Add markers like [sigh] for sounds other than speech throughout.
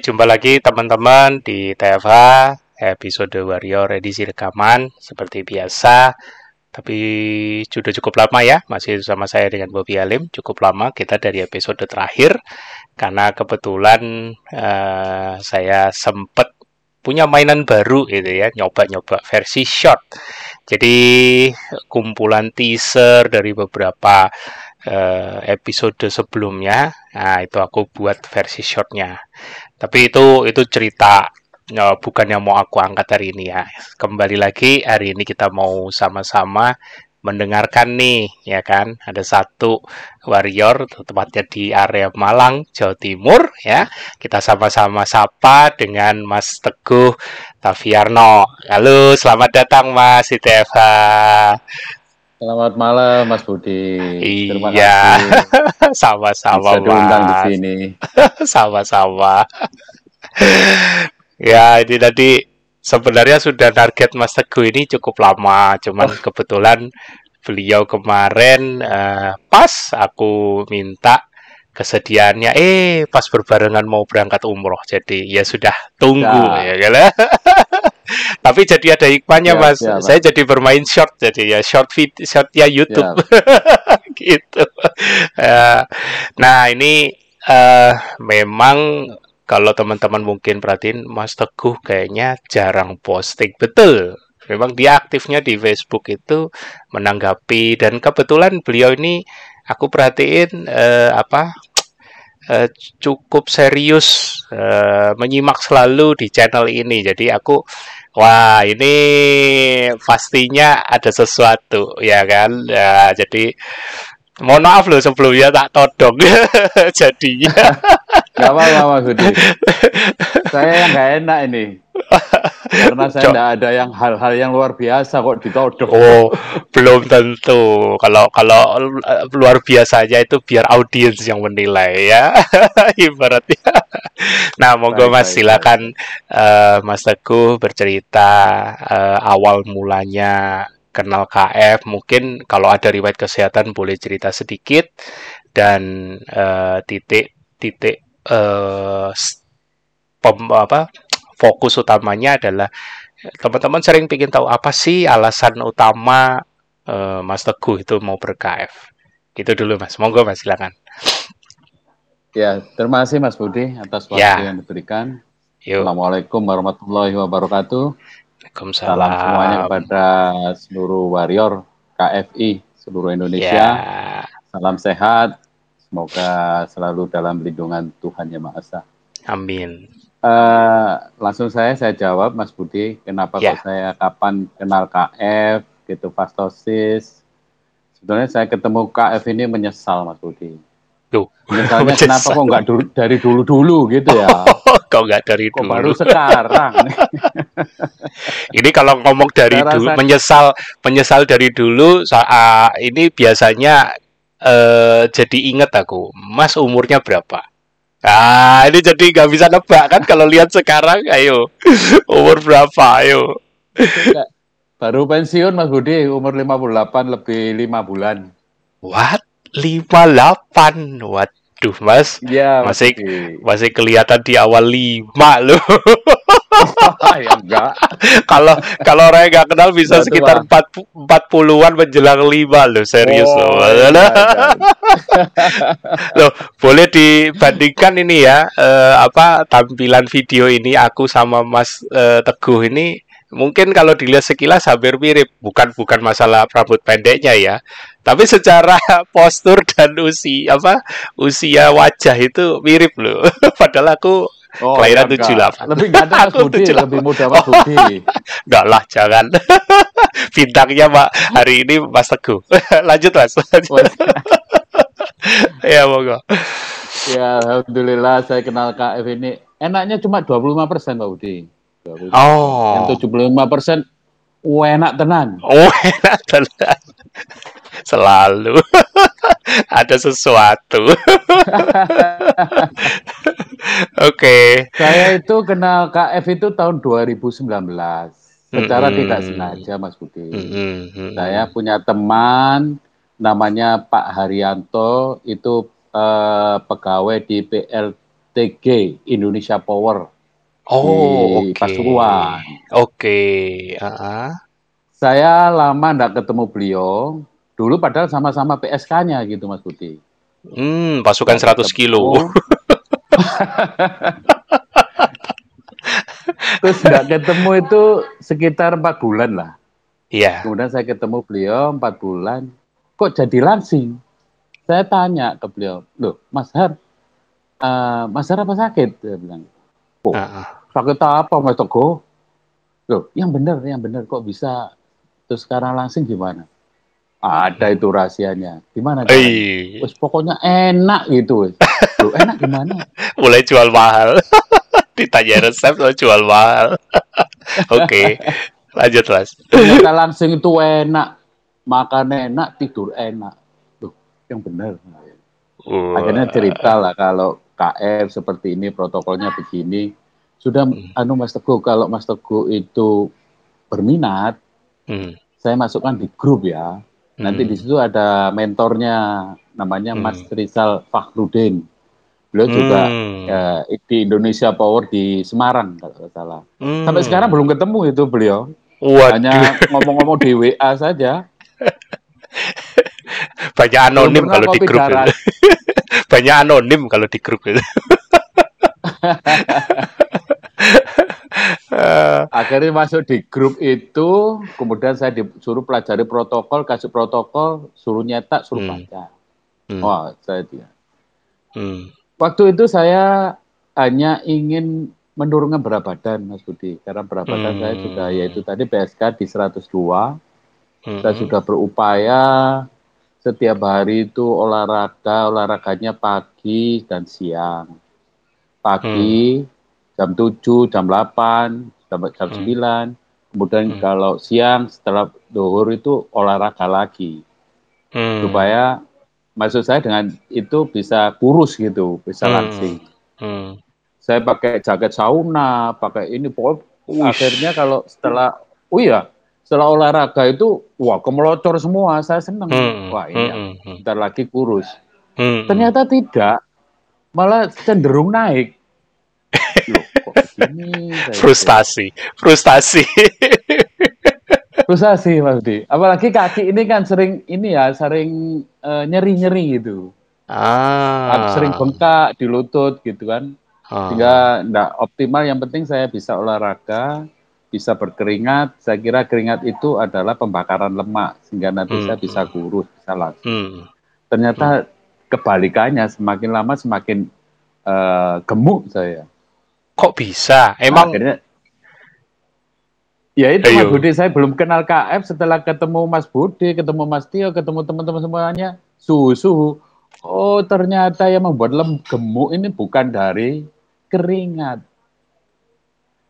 Jumpa lagi teman-teman di TFH episode Warrior edisi rekaman seperti biasa. Tapi sudah cukup lama ya, masih sama saya dengan Bobby Alim. Cukup lama kita dari episode terakhir karena kebetulan uh, saya sempat punya mainan baru gitu ya, nyoba-nyoba versi short. Jadi kumpulan teaser dari beberapa uh, episode sebelumnya, nah itu aku buat versi shortnya. Tapi itu itu cerita no, bukan yang mau aku angkat hari ini ya. Kembali lagi hari ini kita mau sama-sama mendengarkan nih ya kan? Ada satu warrior tepatnya di area Malang Jawa Timur ya. Kita sama-sama sapa dengan Mas Teguh Taviarno. Halo selamat datang Mas ITFH Selamat malam Mas Budi. Terima iya. [laughs] Sama-sama Mas. di sini. [laughs] Sama-sama. ya, ini tadi sebenarnya sudah target Mas Teguh ini cukup lama, cuman oh. kebetulan beliau kemarin uh, pas aku minta kesediaannya eh pas berbarengan mau berangkat umroh jadi ya sudah tunggu ya, ya kan [laughs] tapi jadi ada hikmahnya ya, mas. ya, saya jadi bermain short jadi ya short feed short ya YouTube. [laughs] Ya. gitu. Uh, nah ini uh, memang kalau teman-teman mungkin perhatiin Mas Teguh kayaknya jarang posting. Betul. Memang dia aktifnya di Facebook itu menanggapi dan kebetulan beliau ini aku perhatiin uh, apa uh, cukup serius uh, menyimak selalu di channel ini. Jadi aku wah ini pastinya ada sesuatu ya kan. Ya, jadi mohon maaf loh sebelumnya tak todong [laughs] jadinya [laughs] Gak apa-apa Mas Budi. saya yang gak enak ini. Karena saya tidak ada yang hal-hal yang luar biasa kok ditodong. Oh, belum tentu. Kalau kalau eh, luar biasanya itu biar audiens yang menilai ya. [laughs] Ibaratnya. Nah, monggo Mas silakan uh, Mas Teguh bercerita uh, awal mulanya kenal KF. Mungkin kalau ada riwayat kesehatan boleh cerita sedikit dan uh, titik titik uh, pem, apa fokus utamanya adalah teman-teman sering ingin tahu apa sih alasan utama uh, Mas Teguh itu mau berKF. Gitu dulu Mas. Monggo Mas silakan. Ya, terima kasih Mas Budi atas waktu ya. yang diberikan. Yuk. Assalamualaikum warahmatullahi wabarakatuh. Waalaikumsalam. Salam semuanya kepada seluruh warrior KFI seluruh Indonesia. Ya. Salam sehat, Semoga selalu dalam lindungan Tuhan Yang Maha Esa. Amin. Uh, langsung saya saya jawab Mas Budi, kenapa kok saya kapan kenal KF gitu pastosis. Sebetulnya saya ketemu KF ini menyesal Mas Budi. Tuh. Menyesalnya [laughs] kenapa kok nggak dari dulu-dulu gitu ya? [laughs] kok nggak dari kok dulu? baru sekarang. [laughs] ini kalau ngomong dari dulu, menyesal menyesal dari dulu saat ini biasanya uh, jadi inget aku, Mas umurnya berapa? Ah, ini jadi nggak bisa nebak kan kalau lihat sekarang, ayo [laughs] umur berapa, ayo. Baru pensiun Mas Budi, umur 58 lebih lima bulan. What? 58? What? Aduh, Mas. Iya, masih masih kelihatan di awal lima loh. [laughs] [laughs] ya enggak. Kalau kalau orang kenal bisa sekitar empat empat puluhan menjelang lima loh, serius oh, loh. Iya, iya. [laughs] loh, boleh dibandingkan ini ya, uh, apa tampilan video ini aku sama Mas uh, Teguh ini mungkin kalau dilihat sekilas hampir mirip bukan bukan masalah rambut pendeknya ya tapi secara [laughs] postur dan usia apa usia wajah itu mirip loh padahal aku Oh, kelahiran tujuh delapan. Lebih ganteng Mas Budi, lebih muda Mas Budi. [laughs] Enggak lah, jangan. [laughs] Bintangnya Pak hari ini Mas Teguh. [laughs] Lanjut Mas. ya monggo. Ya, alhamdulillah saya kenal KF ini. Enaknya cuma 25 persen Pak Budi. Oh. Yang 75 persen enak tenan. Oh, enak tenan. Selalu [laughs] ada sesuatu. [laughs] Oke. Okay. Saya itu kenal KF itu tahun 2019. Secara mm -hmm. tidak sengaja, Mas Budi. Mm -hmm. Saya punya teman namanya Pak Haryanto, itu eh, pegawai di PL TG Indonesia Power Oh, di oke. Pasuruan. Oke. Heeh. Saya lama nggak ketemu beliau. Dulu padahal sama-sama PSK-nya gitu Mas Budi. Hmm, pasukan Nggak 100 kilo. [laughs] Terus nggak ketemu itu sekitar empat bulan lah. Iya. Kemudian saya ketemu beliau empat bulan. Kok jadi langsing? Saya tanya ke beliau, loh Mas Har, eh, Mas Har apa sakit? Dia bilang, Heeh. sakit apa Mas Teguh? Loh, yang benar, yang benar kok bisa terus sekarang langsing gimana? Ada itu rahasianya. Gimana? Eh, Wes pokoknya enak gitu. wes. Loh, enak gimana? [laughs] mulai jual mahal. [laughs] Ditanya resep lo jual mahal. [laughs] Oke. Lanjut, Mas. Ternyata langsing itu enak. Makan enak, tidur enak. Loh, yang benar. Uh, Akhirnya cerita lah kalau KF seperti ini, protokolnya begini. Sudah, Hmm. anu Mas Teguh, kalau Mas Teguh itu berminat, hmm, saya masukkan di grup ya. Nanti hmm, di situ ada mentornya, namanya Hmm. Mas Rizal Fakhrudin. Beliau juga hmm, ya, di Indonesia Power di Semarang kalau nggak salah. hmm. Sampai sekarang belum ketemu itu beliau. Waduh, Hanya ngomong-ngomong di WA saja. [laughs] [laughs] banyak anonim kalau di grup itu. banyak anonim kalau [laughs] di grup itu. Eh, Akhirnya masuk di grup itu, kemudian saya disuruh pelajari protokol, kasih protokol, suruh nyetak, suruh Hmm. baca. hmm, Wah, saya tidak. hmm, Waktu itu saya hanya ingin menurunkan berat badan, Mas Budi. Karena berat badan Hmm. saya sudah, yaitu tadi PSK di 102. hmm, Saya sudah berupaya setiap hari itu olahraga, olahraganya pagi dan siang. Pagi jam 7, jam 8, sampai jam Hmm. 9. Kemudian Hmm. kalau siang setelah duhur itu olahraga lagi. hmm, Supaya maksud saya dengan itu bisa kurus gitu, bisa Hmm. langsing. hmm. Saya pakai jaket sauna, pakai ini pokoknya akhirnya kalau setelah oh iya, setelah olahraga itu wah kemelocor semua, saya senang. hmm, Wah, ini hmm, hmm, bentar lagi kurus. hmm, Ternyata tidak, malah cenderung naik. Kok begini? Frustasi, frustasi. [laughs] Frustasi, Mas. Apalagi kaki ini kan sering ini ya, sering eh, nyeri-nyeri gitu. ah, Sering bengkak di lutut gitu kan. ah, Sehingga enggak optimal, yang penting saya bisa olahraga, bisa berkeringat. Saya kira keringat itu adalah pembakaran lemak, sehingga nanti Hmm. saya bisa kurus, bisa langsing. hmm, Ternyata kebalikannya, semakin lama semakin eh, gemuk saya. Kok bisa? Emang Akhirnya, ya itu Ayo. Mas Budi, saya belum kenal KF setelah ketemu Mas Budi, ketemu Mas Tio, ketemu teman-teman semuanya, suhu-suhu. Oh ternyata yang membuat lem gemuk ini bukan dari keringat.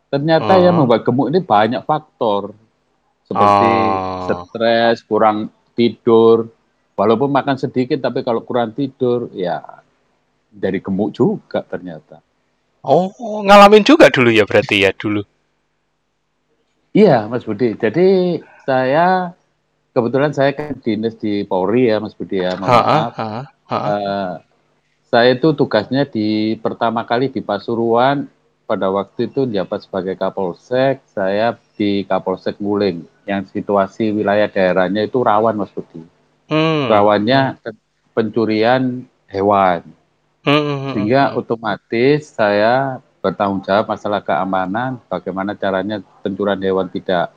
Ternyata yang Oh. membuat gemuk ini banyak faktor. Seperti Oh. stres, kurang tidur. Walaupun makan sedikit, tapi kalau kurang tidur, ya dari gemuk juga ternyata. Oh ngalamin juga dulu ya berarti ya dulu. Iya, Mas Budi. Jadi saya kebetulan saya kan dinas di Polri ya, Mas Budi ya. Mohon Ha, maaf. ha, ha. Eh, saya itu tugasnya di pertama kali di Pasuruan pada waktu itu jabat sebagai Kapolsek. Saya di Kapolsek Nguling yang situasi wilayah daerahnya itu rawan, Mas Budi. Hmm. Rawannya pencurian hewan. Hmm, hmm, hmm, Sehingga hmm. otomatis saya bertanggung jawab masalah keamanan, bagaimana caranya pencurian hewan tidak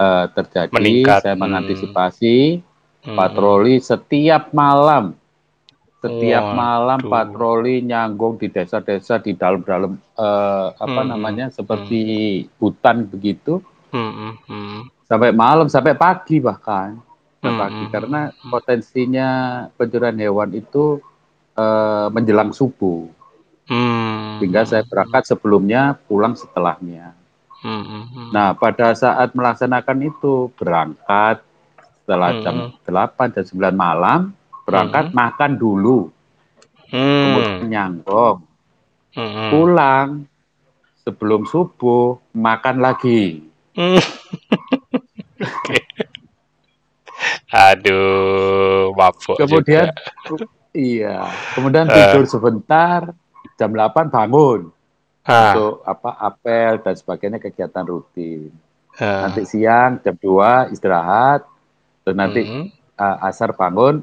eh, terjadi. Meningkat. Saya Hmm. mengantisipasi Hmm. patroli setiap malam. Setiap Waduh. malam patroli nyanggung di desa-desa di dalam-dalam eh, apa Hmm, namanya seperti hutan begitu Hmm, hmm, hmm. sampai malam sampai pagi bahkan sampai Hmm, pagi hmm, karena potensinya pencurian hewan itu eh, menjelang subuh. Hmm. sehingga saya berangkat sebelumnya, pulang setelahnya. Hmm, hmm, hmm. Nah, pada saat melaksanakan itu berangkat setelah jam Hmm. 8 dan 9 malam, berangkat makan dulu, kemudian Hmm. nyangkong, Hmm, hmm. pulang sebelum subuh makan lagi. Hmm. [laughs] Aduh, mabuk Kemudian juga. Iya, kemudian Eh. tidur sebentar, jam 8 bangun Ah, untuk apa apel dan sebagainya kegiatan rutin. ah. Nanti siang jam 2 istirahat, dan nanti Mhm. uh, asar bangun,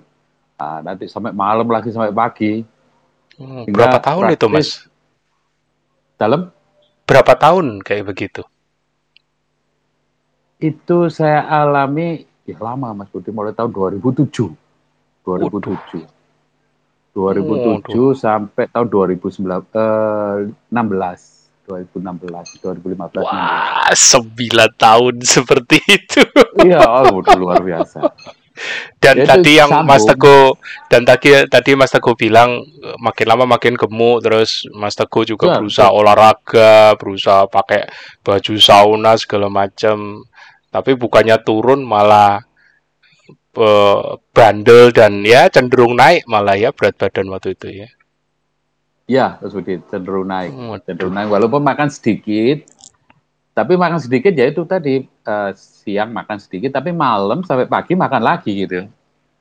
ah, nanti sampai malam lagi sampai pagi. Hmm, Hingga Berapa tahun itu, Mas? Dalam Berapa tahun kayak begitu? itu saya alami ya lama Mas Budi mulai tahun 2007. 2007. 2007 sampai tahun 2019 eh, 16 2016 2015 Wah, sembilan tahun seperti itu. Iya, oh, luar biasa. Dan Ya, itu tadi yang Mas sambung. Teguh dan tadi tadi Mas Teguh bilang eh, makin lama makin gemuk terus Mas Teguh juga Ya, berusaha olahraga, berusaha pakai baju sauna segala macam. Tapi bukannya turun malah eh, bandel dan ya cenderung naik malah ya berat badan waktu itu ya. Ya, Budi cenderung naik. Waduh. Cenderung naik walaupun makan sedikit. Tapi makan sedikit ya itu tadi eh, siang makan sedikit tapi malam sampai pagi makan lagi gitu.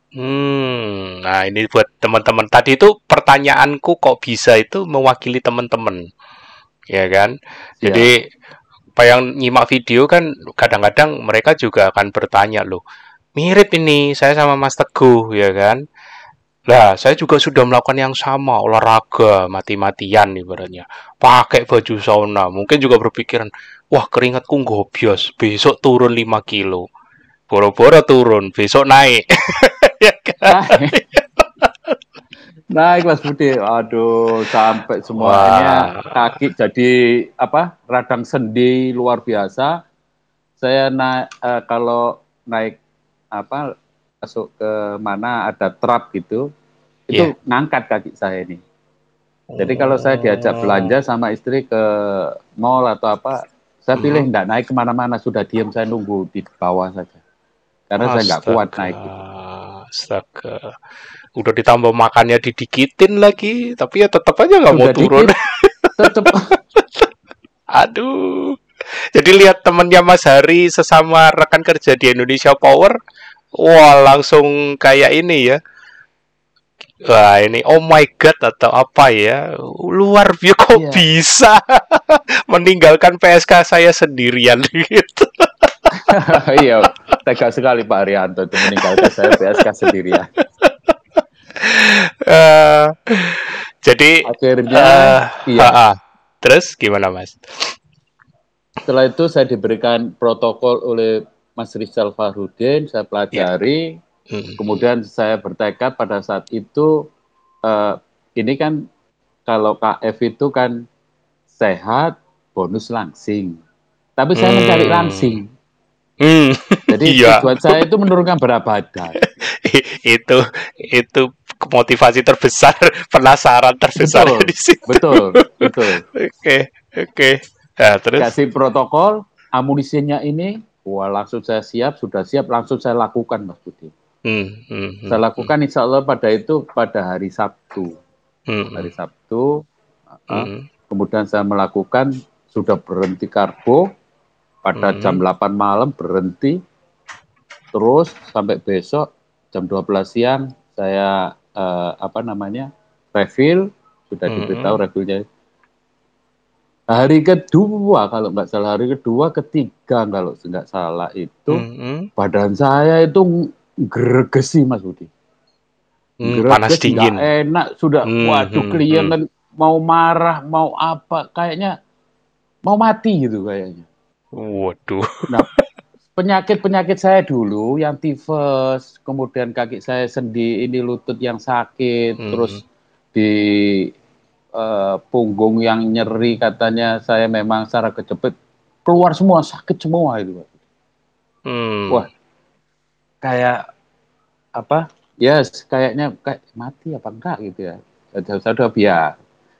Hmm, nah ini buat teman-teman. Tadi itu pertanyaanku kok bisa itu mewakili teman-teman, ya kan? Ya. Jadi apa yang nyimak video kan kadang-kadang mereka juga akan bertanya loh, mirip ini saya sama Mas Teguh, ya kan? Lah, saya juga sudah melakukan yang sama, olahraga, mati-matian ibaratnya. Pakai baju sauna. Mungkin juga berpikiran, wah keringatku gobios, besok turun 5 kilo. Boro-boro turun, besok naik. [laughs] ya kan? Naik. Mas Budi. Aduh, sampai semuanya kaki jadi apa? Radang sendi luar biasa. Saya naik eh, kalau naik apa masuk ke mana ada trap gitu, itu Iya. ngangkat kaki saya ini. Jadi kalau saya diajak Oh. belanja sama istri ke mall atau apa, saya pilih Mhm. nggak naik ke mana-mana, sudah diam saya nunggu di bawah saja. Karena saya nggak kuat Astaga, naik. gitu. Astaga. Udah ditambah makannya didikitin lagi, tapi ya tetap aja nggak mau turun. tetep [laughs] Aduh. Jadi lihat temennya Mas Hari sesama rekan kerja di Indonesia Power, wah langsung kayak ini ya. Wah ini oh my god atau apa ya? Luar biasa kok Iya. bisa [laughs] meninggalkan PSK saya sendirian [laughs] gitu. [laughs] iya, tega sekali Pak Arianto itu meninggalkan saya PSK sendirian. Eh, jadi Akhirnya, eh, iya. ah, ah. terus gimana Mas? Setelah itu saya diberikan protokol oleh Mas Rizal Fahrudin, saya pelajari, Hmm. kemudian saya bertekad pada saat itu, eh, ini kan kalau KF itu kan sehat, bonus langsing. Tapi saya Hmm. mencari langsing. Hmm. Jadi [laughs] Iya. tujuan saya itu menurunkan berat badan. [laughs] itu itu motivasi terbesar [laughs] penasaran terbesar Betul. di situ. Betul, betul. Oke, oke. Nah, terus? Kasih protokol amunisinya ini wah langsung saya siap sudah siap langsung saya lakukan Mas Budi. Hmm, hmm, hmm, saya lakukan insya Allah pada itu pada hari Sabtu. Hmm, hari Sabtu uh, hmm, kemudian saya melakukan sudah berhenti karbo pada Hmm. jam 8 malam berhenti terus sampai besok jam 12 siang saya eh, apa namanya refill sudah Hmm. diberitahu refillnya hari kedua kalau nggak salah hari kedua ketiga kalau nggak salah itu hmm, hmm, badan saya itu gregesi mas Budi hmm, Greges, panas dingin. enak sudah Hmm, waduh hmm, klien kan mau marah mau apa kayaknya mau mati gitu kayaknya Waduh. Nah, penyakit-penyakit saya dulu yang tifus, kemudian kaki saya sendi, ini lutut yang sakit, Hmm. terus di eh, punggung yang nyeri katanya saya memang secara kejepit keluar semua sakit semua itu. Hmm. Wah. Kayak apa? Yes, kayaknya kayak mati apa enggak gitu ya. Saya saya udah biar.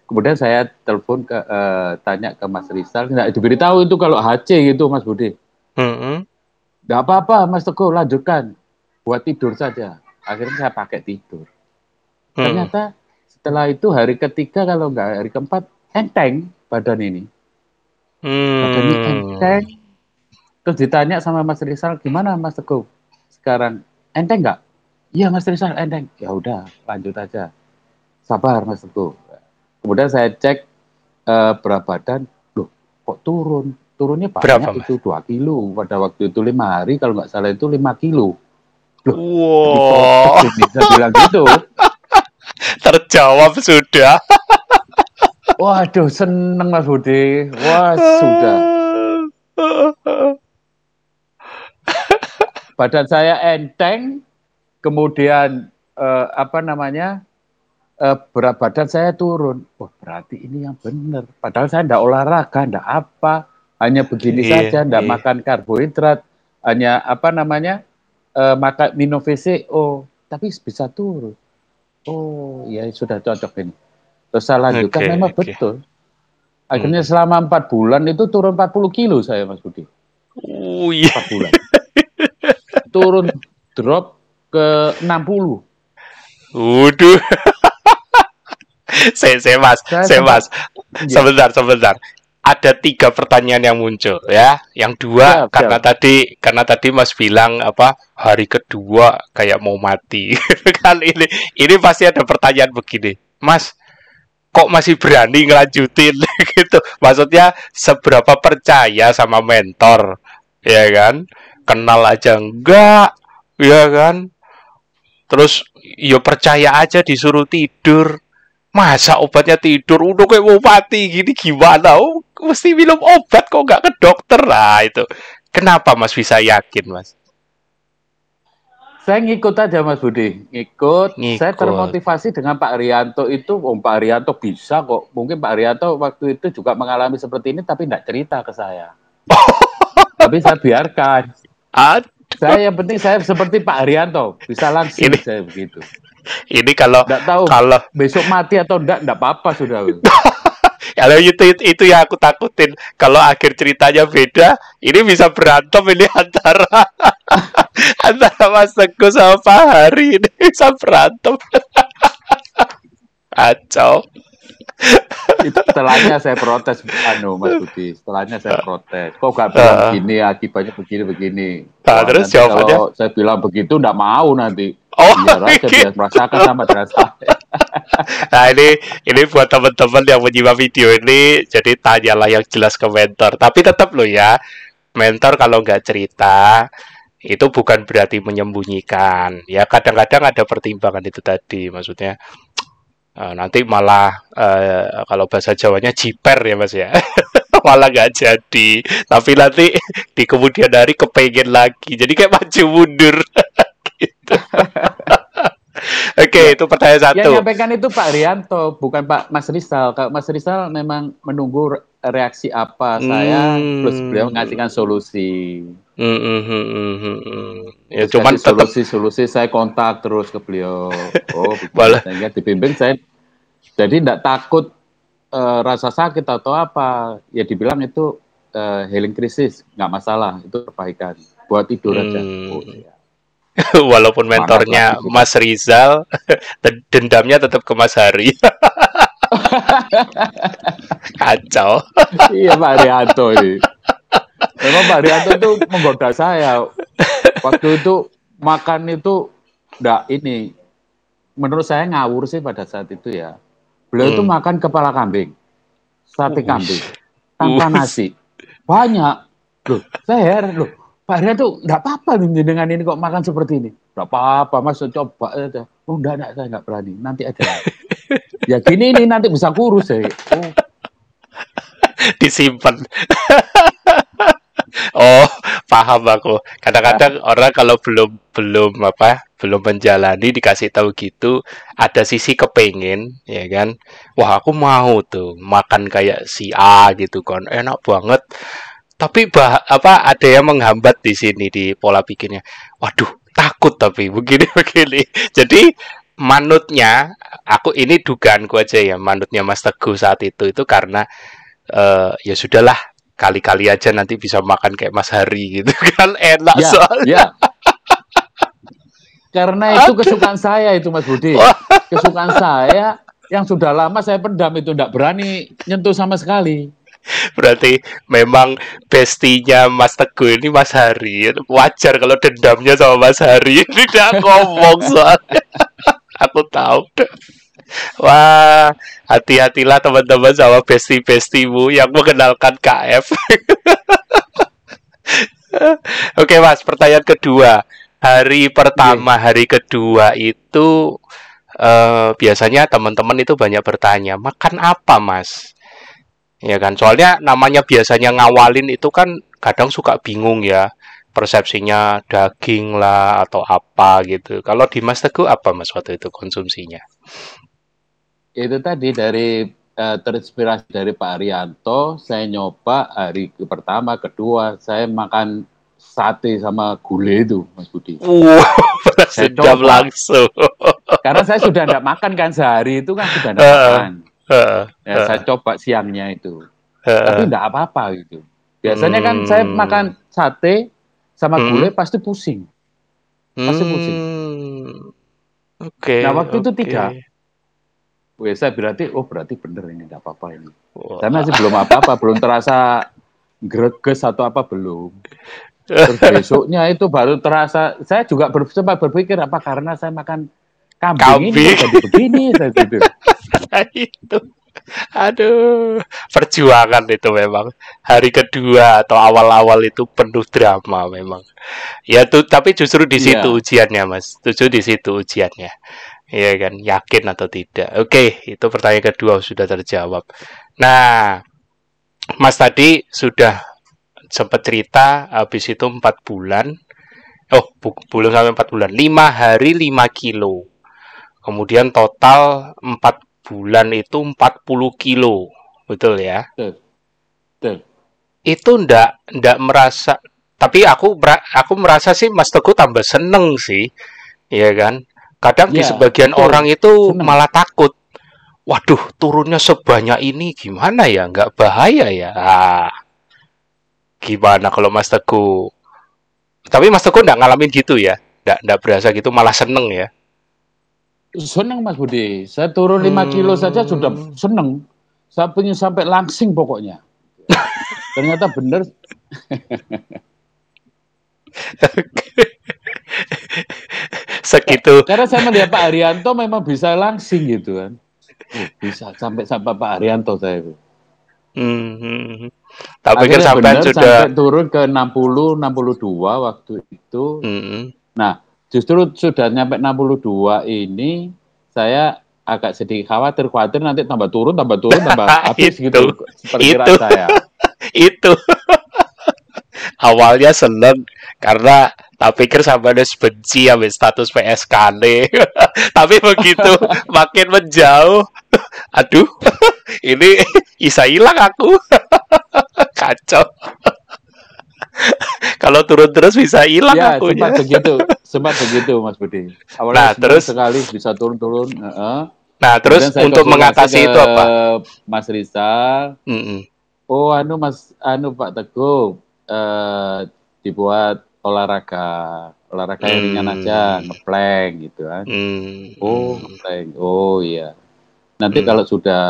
Kemudian saya telepon ke eh, tanya ke Mas Rizal, nggak diberitahu itu kalau HC gitu Mas Budi. Hmm, hmm. Nggak apa-apa, Mas Teguh, lanjutkan. Buat tidur saja. Akhirnya saya pakai tidur. Hmm. Ternyata setelah itu hari ketiga, kalau nggak hari keempat, enteng badan ini. Badan ini Hmm. enteng. Terus ditanya sama Mas Rizal, gimana Mas Teguh? Sekarang enteng nggak? Iya Mas Rizal, enteng. Ya udah, lanjut aja. Sabar Mas Teguh. Kemudian saya cek eh, berat badan, loh kok turun? Turunnya banyak Berapa, itu 2 kilo. Pada waktu itu lima hari, kalau nggak salah itu 5 kilo. Wow, Jadi saya bilang gitu. Terjawab sudah. [laughs] Waduh, seneng Mas Budi. Wah, sudah. Badan saya enteng, kemudian eh, apa namanya eh, berat badan saya turun. Wah, berarti ini yang benar. Padahal saya enggak olahraga, enggak apa, hanya begini Iya, saja, enggak iya. makan karbohidrat, hanya apa namanya eh, makan minum VCO, tapi bisa turun. Oh, ya sudah cocok ini. Terus saya lanjutkan, Oke, memang oke. betul. Akhirnya selama empat bulan itu turun 40 kilo saya, Mas Budi. Oh iya. Empat bulan. turun drop ke 60. Waduh. [laughs] saya, saya mas, Saya mas. Sebentar, sebentar. Ada tiga pertanyaan yang muncul ya. Yang dua Siap, karena tadi karena tadi Mas bilang apa hari kedua kayak mau mati. [laughs] kan ini ini pasti ada pertanyaan begini. Mas, kok masih berani ngelanjutin [laughs] gitu? Maksudnya seberapa percaya sama mentor? Ya kan? Kenal aja enggak? Ya kan? Terus yo percaya aja disuruh tidur. Masa obatnya tidur udah kayak mau mati gini gimana? Oh, mesti minum obat kok nggak ke dokter lah itu. Kenapa Mas bisa yakin Mas? Saya ngikut aja Mas Budi, ngikut. Ngikut. Saya termotivasi dengan Pak Rianto itu, oh, Pak Rianto bisa kok. Mungkin Pak Rianto waktu itu juga mengalami seperti ini, tapi tidak cerita ke saya. [laughs] tapi saya biarkan. Ah, Saya yang penting saya seperti Pak Rianto, bisa langsung Ini- saya begitu. Ini kalau Tidak tahu kalau besok mati atau enggak, enggak apa-apa sudah. [laughs] kalau itu, itu itu yang aku takutin. Kalau akhir ceritanya beda, ini bisa berantem ini antara [laughs] antara Mas Teguh sama Pak Hari ini bisa berantem. [laughs] Kacau. Itu setelahnya saya protes, anu Mas Budi. Setelahnya saya protes. Kok gak bilang Ah. begini, akibatnya begini-begini. Ah, terus jawabannya? Kalau saya bilang begitu, enggak mau nanti. Oh, Biar aja gitu. biar merasakan sama dengan saya. [laughs] Nah ini ini buat teman-teman yang menyimak video ini, jadi tanyalah yang jelas ke mentor. Tapi tetap loh ya, mentor kalau nggak cerita itu bukan berarti menyembunyikan. Ya kadang-kadang ada pertimbangan itu tadi, maksudnya eh, nanti malah eh, kalau bahasa Jawanya jiper ya mas ya. [laughs] malah nggak jadi tapi nanti [laughs] di kemudian hari kepengen lagi jadi kayak maju mundur [laughs] gitu. Oke, itu pertanyaan Yang satu. nyampaikan itu Pak Rianto, bukan Pak Mas Rizal. Kalau Mas Rizal memang menunggu reaksi apa saya, Hmm. terus beliau mengasihkan solusi. Hmm, hmm, hmm, hmm, hmm, hmm. Ya Terus cuman kasih tetap solusi-solusi saya kontak terus ke beliau. [laughs] Oh, sehingga dibimbing saya. Jadi tidak takut eh, rasa sakit atau apa. Ya dibilang itu eh, healing krisis, nggak masalah, itu perbaikan. Buat tidur aja. Hmm. Oh, iya. [laughs] walaupun mentornya lagi. Mas Rizal, den- [laughs] dendamnya tetap ke Mas Hari. Kacau. iya Pak Rianto ini. Memang Pak Rianto itu menggoda saya. Waktu itu makan itu enggak ini. Menurut saya ngawur sih pada saat itu ya. Beliau itu Hmm. makan kepala kambing, sate kambing, tanpa nasi. Banyak. Loh, saya heran loh. Pak Rianto enggak apa-apa nih dengan ini kok makan seperti ini. Enggak apa-apa, Mas coba aja. Oh, enggak, enggak, saya enggak berani. Nanti aja. [laughs] ya gini ini nanti bisa kurus ya. Oh, [laughs] Disimpan. [laughs] oh, paham aku. Kadang-kadang orang kalau belum belum apa, belum menjalani dikasih tahu gitu, ada sisi kepengen, ya kan? Wah, aku mau tuh makan kayak si A gitu kan. Enak banget. Tapi bah, apa ada yang menghambat di sini di pola pikirnya. Waduh, takut tapi [laughs] begini begini. Jadi manutnya aku ini dugaanku aja ya manutnya Mas Teguh saat itu itu karena eh, ya sudahlah kali-kali aja nanti bisa makan kayak Mas Hari gitu [laughs] kan enak Ya, soalnya ya. Karena itu kesukaan saya itu Mas Budi. Kesukaan saya yang sudah lama saya pendam itu tidak berani nyentuh sama sekali. berarti memang bestinya Mas Teguh ini Mas Hari wajar kalau dendamnya sama Mas Hari [laughs] ini tidak ngomong soalnya aku tahu Wah, hati-hatilah teman-teman sama bestie-bestiemu yang mengenalkan KF. [laughs] Oke mas, pertanyaan kedua. Hari pertama, hari kedua itu uh, biasanya teman-teman itu banyak bertanya, makan apa mas? Ya kan, soalnya namanya biasanya ngawalin itu kan kadang suka bingung ya persepsinya daging lah atau apa gitu. Kalau di Mas Teguh apa Mas waktu itu konsumsinya? Itu tadi dari uh, terinspirasi dari Pak Arianto, saya nyoba hari pertama, kedua, saya makan sate sama gulai itu, Mas Budi. Wow, saya coba langsung. [laughs] Karena saya sudah tidak makan kan sehari itu kan sudah tidak uh, makan. Uh, uh, ya, saya coba siangnya itu, uh, tapi tidak apa-apa gitu. Biasanya kan saya hmm. makan sate sama hmm. gulai pasti pusing, pasti pusing. Hmm. Oke. Okay, nah waktu okay. itu tidak. Wih, saya berarti, oh berarti bener ini, tidak apa-apa ini. Wow. Saya masih belum apa-apa, belum terasa greges atau apa belum. Terus besoknya itu baru terasa, saya juga ber, sempat berpikir apa karena saya makan kambing, kambing. ini jadi begini, saya gitu. [laughs] itu. Aduh, perjuangan itu memang hari kedua atau awal-awal itu penuh drama memang. Ya tuh, tapi justru di situ yeah. ujiannya, Mas. Justru di situ ujiannya. ya kan, yakin atau tidak. Oke, itu pertanyaan kedua sudah terjawab. Nah, Mas tadi sudah sempat cerita habis itu 4 bulan. Oh, belum sampai 4 bulan. 5 hari 5 kilo. Kemudian total 4 bulan itu 40 kilo, betul ya? Itu ndak ndak merasa tapi aku aku merasa sih Mas Teguh tambah seneng sih. ya kan? Kadang ya, di sebagian betul. orang itu seneng. malah takut. Waduh, turunnya sebanyak ini gimana ya? Nggak bahaya ya? Ah, gimana kalau Mas Teguh? Tapi Mas Teguh nggak ngalamin gitu ya? Nggak, nggak berasa gitu, malah seneng ya? Seneng Mas Budi. Saya turun 5 hmm. kilo saja sudah seneng. Saya punya sampai langsing pokoknya. [laughs] Ternyata benar. segitu. Karena saya melihat Pak Arianto memang bisa langsing gitu kan. Oh, bisa sampai sampai Pak Arianto saya itu. Hmm. Tapi kan sampai sudah sampai turun ke 60 62 waktu itu. Hmm. Nah, justru sudah nyampe 62 ini saya agak sedikit khawatir khawatir nanti tambah turun tambah turun tambah [laughs] habis gitu itu. saya. [laughs] itu. [laughs] Awalnya seneng karena tak pikir sampai ada benci ambil status PSKD. Tapi begitu makin menjauh, aduh, ini bisa hilang aku. Kacau. [laughs] Kalau turun terus bisa hilang ya, aku. Sempat [laughs] begitu, sempat begitu Mas Budi. Awalnya nah, terus sekali bisa turun-turun. Uh -uh. Nah, terus untuk mengatasi itu apa? Mas Risa. Mm -mm. Oh, anu Mas, anu Pak Teguh, uh, dibuat olahraga olahraga yang ringan hmm. aja ngeplank gitu kan hmm. oh ngeplank oh iya nanti hmm. kalau sudah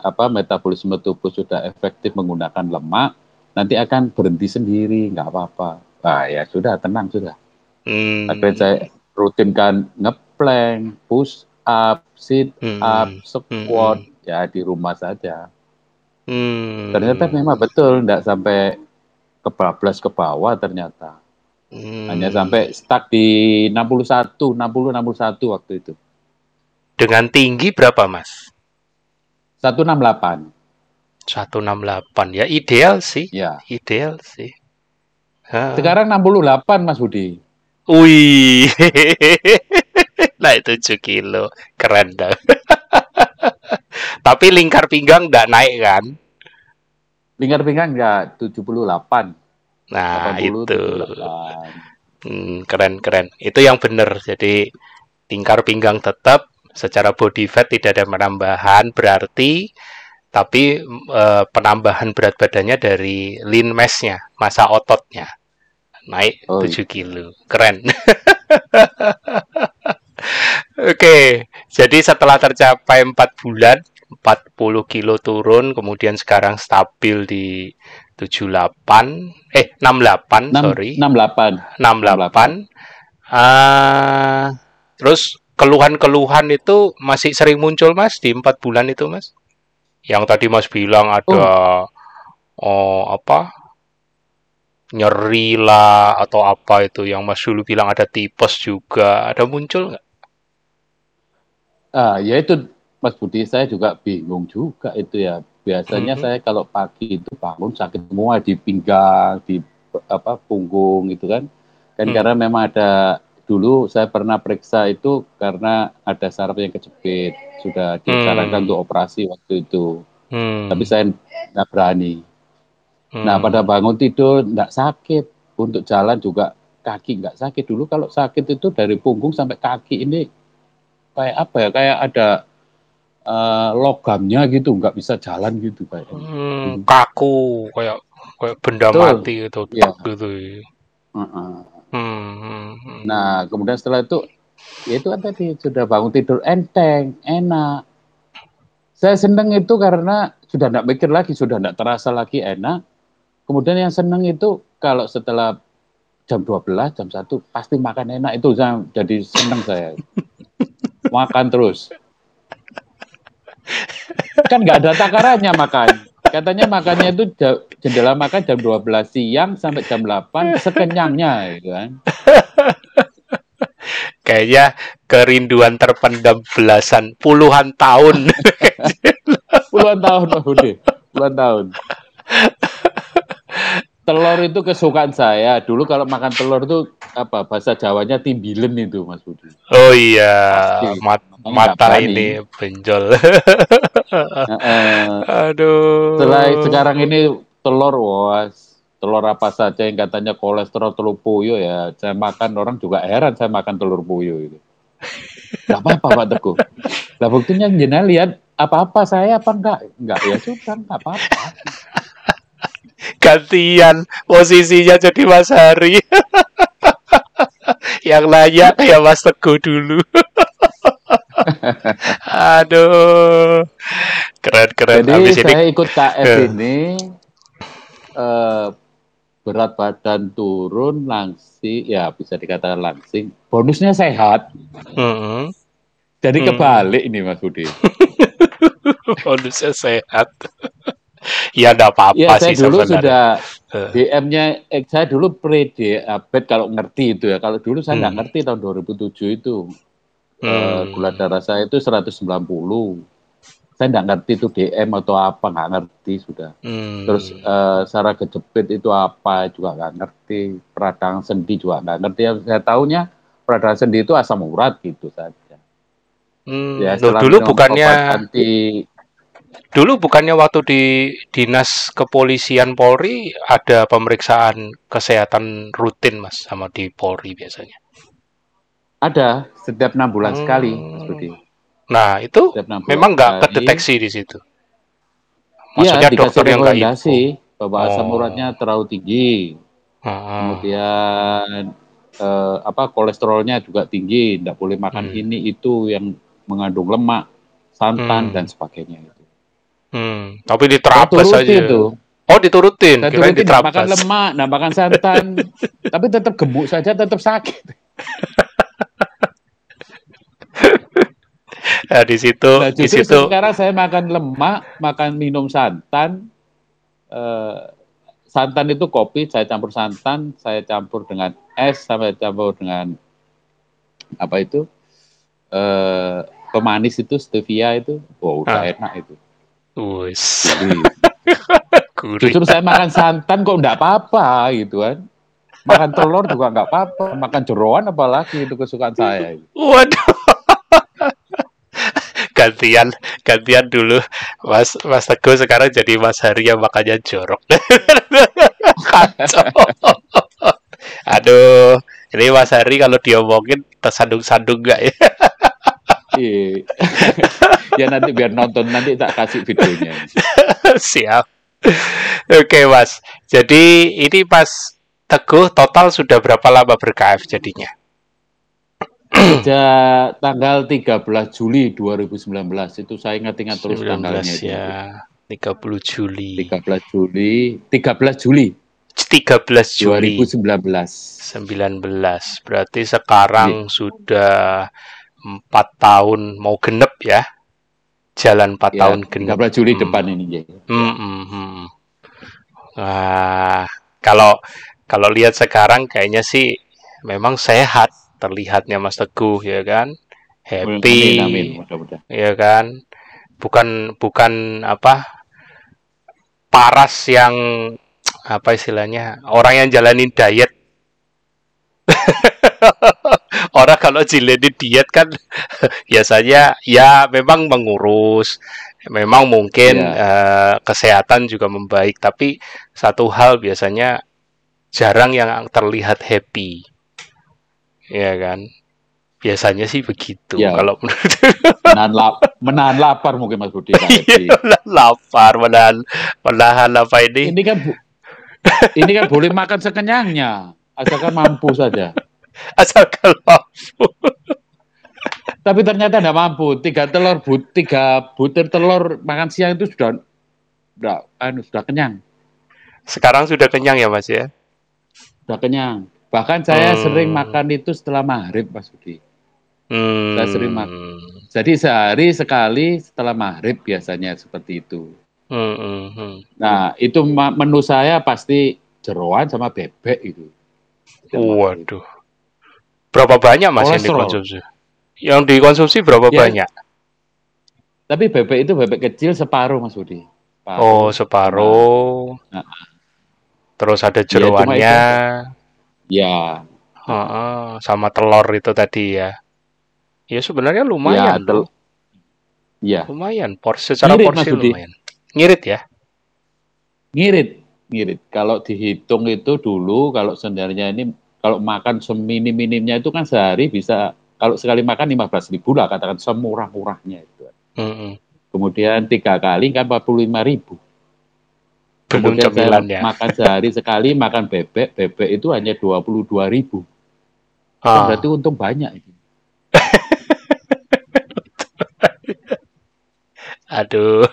apa metabolisme tubuh sudah efektif menggunakan lemak nanti akan berhenti sendiri nggak apa-apa ah ya sudah tenang sudah hmm. tapi saya rutinkan ngeplank push up sit hmm. up squat hmm. ya di rumah saja hmm. ternyata memang betul nggak sampai kebablas ke bawah ternyata Hmm. Hanya sampai stuck di 61, 60, 61 waktu itu. Dengan tinggi berapa, Mas? 168. 168 ya ideal sih. Ya. Ideal sih. Ha. Sekarang 68 Mas Budi. Wih. [laughs] itu 7 kilo. Keren dah. [laughs] Tapi lingkar pinggang enggak naik kan? Lingkar pinggang enggak 78. Nah, itu. Hmm, keren keren. Itu yang benar. Jadi tingkar pinggang tetap secara body fat tidak ada penambahan berarti tapi e, penambahan berat badannya dari lean mass-nya, masa ototnya. Naik oh, 7 iya. kilo. Keren. [laughs] Oke, jadi setelah tercapai 4 bulan, 40 kilo turun, kemudian sekarang stabil di 78 eh 68 6, sorry 68 68, 68. Uh, terus keluhan-keluhan itu masih sering muncul mas di empat bulan itu mas? Yang tadi mas bilang ada oh, apa nyeri lah atau apa itu yang mas dulu bilang ada tipes juga ada muncul nggak? Ah ya itu Mas Budi saya juga bingung juga itu ya biasanya Mhm. saya kalau pagi itu bangun sakit semua di pinggang di apa punggung gitu kan kan Hmm. karena memang ada dulu saya pernah periksa itu karena ada saraf yang kejepit sudah disarankan Hmm. untuk operasi waktu itu Hmm. tapi saya nggak berani Hmm. nah pada bangun tidur nggak sakit untuk jalan juga kaki nggak sakit dulu kalau sakit itu dari punggung sampai kaki ini kayak apa ya kayak ada eh, logamnya gitu nggak bisa jalan gitu kayak Hmm, kaku kayak kayak benda Betul. mati gitu, tak gitu. Heeh. Hmm, hmm, hmm. Nah, kemudian setelah itu, ya itu kan tadi sudah bangun tidur enteng, enak. Saya seneng itu karena sudah tidak mikir lagi, sudah tidak terasa lagi enak. Kemudian yang seneng itu kalau setelah jam 12, jam 1 pasti makan enak itu saya jadi seneng saya. [laughs] makan terus. Kan nggak ada takarannya makan. Katanya makannya itu jendela makan jam 12 siang sampai jam 8 sekenyangnya gitu kan. Kayaknya kerinduan terpendam belasan puluhan tahun. Puluhan tahun Pak Budi, puluhan tahun. Telur itu kesukaan saya. Dulu kalau makan telur itu apa bahasa Jawanya timbilen itu Mas Budi. oh iya, Pasti. mat- mata ini benjol. Aduh. setelah sekarang ini telur wah telur apa saja yang katanya kolesterol telur puyuh ya saya makan orang juga heran saya makan telur puyuh itu. Gak apa-apa Pak Teguh. Lah buktinya jenengan lihat apa-apa saya apa enggak? Enggak ya sudah enggak apa-apa. Gantian posisinya jadi Mas Hari. [laughs] Yang layak ya Mas Teguh dulu. [laughs] Aduh. Keren keren. Jadi Habis ini saya ikut KF Eh. ini eh, berat badan turun langsing, ya bisa dikatakan langsing. Bonusnya sehat. Mm-mm. Jadi Hmm. kebalik ini Mas Budi. [laughs] bonusnya sehat. Ya enggak apa-apa Ya saya sih dulu sebenarnya. sudah Eh. DM-nya, eh, saya dulu pre-diabetes kalau ngerti itu ya. Kalau dulu saya nggak Hmm. ngerti tahun 2007 itu. Eh, Hmm. gula darah saya itu 190. Saya nggak ngerti itu DM atau apa, nggak ngerti sudah. Hmm. Terus eh, saraf kejepit itu apa juga nggak ngerti. Peradangan sendi juga nggak ngerti. Yang saya tahunya peradangan sendi itu asam urat gitu saja. Hmm. Ya, Loh, dulu bukannya anti dulu bukannya waktu di dinas kepolisian Polri ada pemeriksaan kesehatan rutin Mas sama di Polri biasanya. ada setiap enam bulan Hmm. sekali, Mas Budi. Nah, itu memang nggak kedeteksi di situ. Iya, Maksudnya dikasih dokter yang nggak info. bahwa asam Oh. uratnya terlalu tinggi, Heeh. kemudian eh, apa kolesterolnya juga tinggi, tidak boleh makan Hmm. ini itu yang mengandung lemak, santan Hmm. dan sebagainya itu. Hmm, tapi diterapes turuti aja. itu. Oh, diturutin. Nggak makan lemak, nggak makan santan, [laughs] tapi tetap gemuk saja, tetap sakit. [laughs] Nah, di situ Nah, di situ sekarang saya makan lemak, makan minum santan. eh, santan itu kopi, saya campur santan, saya campur dengan es, sampai campur dengan apa itu eh, pemanis itu stevia itu, wow udah Ah. enak itu. Wis [laughs] justru saya makan santan kok enggak apa-apa gitu kan. Makan telur juga enggak apa-apa, makan jeroan apalagi itu kesukaan saya. Waduh. gantian gantian dulu Mas Mas Teguh sekarang jadi Mas Hari yang makanya jorok. [laughs] Kacau. Aduh, ini Mas Hari kalau diomongin tersandung-sandung nggak ya? Iya. [laughs] ya nanti biar nonton nanti tak kasih videonya. [laughs] Siap. Oke, Mas. Jadi ini Mas Teguh total sudah berapa lama ber-KF jadinya? Sejak tanggal 13 Juli 2019 itu saya ingat-ingat terus 19 tanggalnya itu. ya. 30 Juli. 13 Juli, 13 Juli 13 Juli 2019. 19. Berarti sekarang Iya. sudah empat tahun mau genep ya, jalan empat Ya, tahun genep. 13 Juli Hmm. depan ini. ya. Hmm, hmm, hmm. Nah, kalau kalau lihat sekarang kayaknya sih memang sehat terlihatnya Mas Teguh ya kan, happy, Amin, amin. Ya kan, bukan bukan apa paras yang apa istilahnya orang yang jalanin diet. [laughs] Orang kalau jalanin diet kan [laughs] biasanya ya memang mengurus, memang mungkin Iya. eh, kesehatan juga membaik, tapi satu hal biasanya jarang yang terlihat happy, ya kan? Biasanya sih begitu. Iya. Kalau menurut [laughs] Menahan, lap- [laughs] menahan lapar mungkin Mas Budi. Iya, lapar, menahan, menahan apa ini? Ini kan ini kan boleh makan sekenyangnya, asalkan mampu saja. [laughs] Asalkan mampu. Tapi ternyata tidak mampu. Tiga telur, but, tiga butir telur makan siang itu sudah, sudah, anu, sudah kenyang, Sekarang sudah kenyang ya Mas ya? sudah kenyang. Bahkan saya Hmm. sering makan itu setelah maghrib, Mas Budi. Hmm. Saya sering Jadi sehari sekali setelah maghrib biasanya seperti itu. Hmm, hmm, hmm. Nah, itu menu saya pasti jeroan sama bebek itu. Waduh. Berapa banyak Mas yang dikonsumsi? Yang dikonsumsi berapa Ya. banyak? Tapi bebek itu bebek kecil separuh, Mas Budi. Separuh. Oh, separuh. Nah. Terus ada Ya, cuma jeroannya. Ya, Heeh, sama telur itu tadi ya. Ya sebenarnya ya, lumayan. tel- loh. ya, Lumayan. Porsi secara Ngirit, porsi lumayan. Ngirit ya? ngirit, ngirit. Kalau dihitung itu dulu, kalau sebenarnya ini kalau makan seminim-minimnya itu kan sehari bisa kalau sekali makan 15 ribu lah katakan semurah-murahnya itu. Mm-mm. Kemudian tiga kali kan 45 ribu. Belum Kemudian saya cemilan ya. makan sehari sekali makan bebek, bebek itu hanya 22 ribu. Ah. Berarti untung banyak itu. [laughs] Aduh.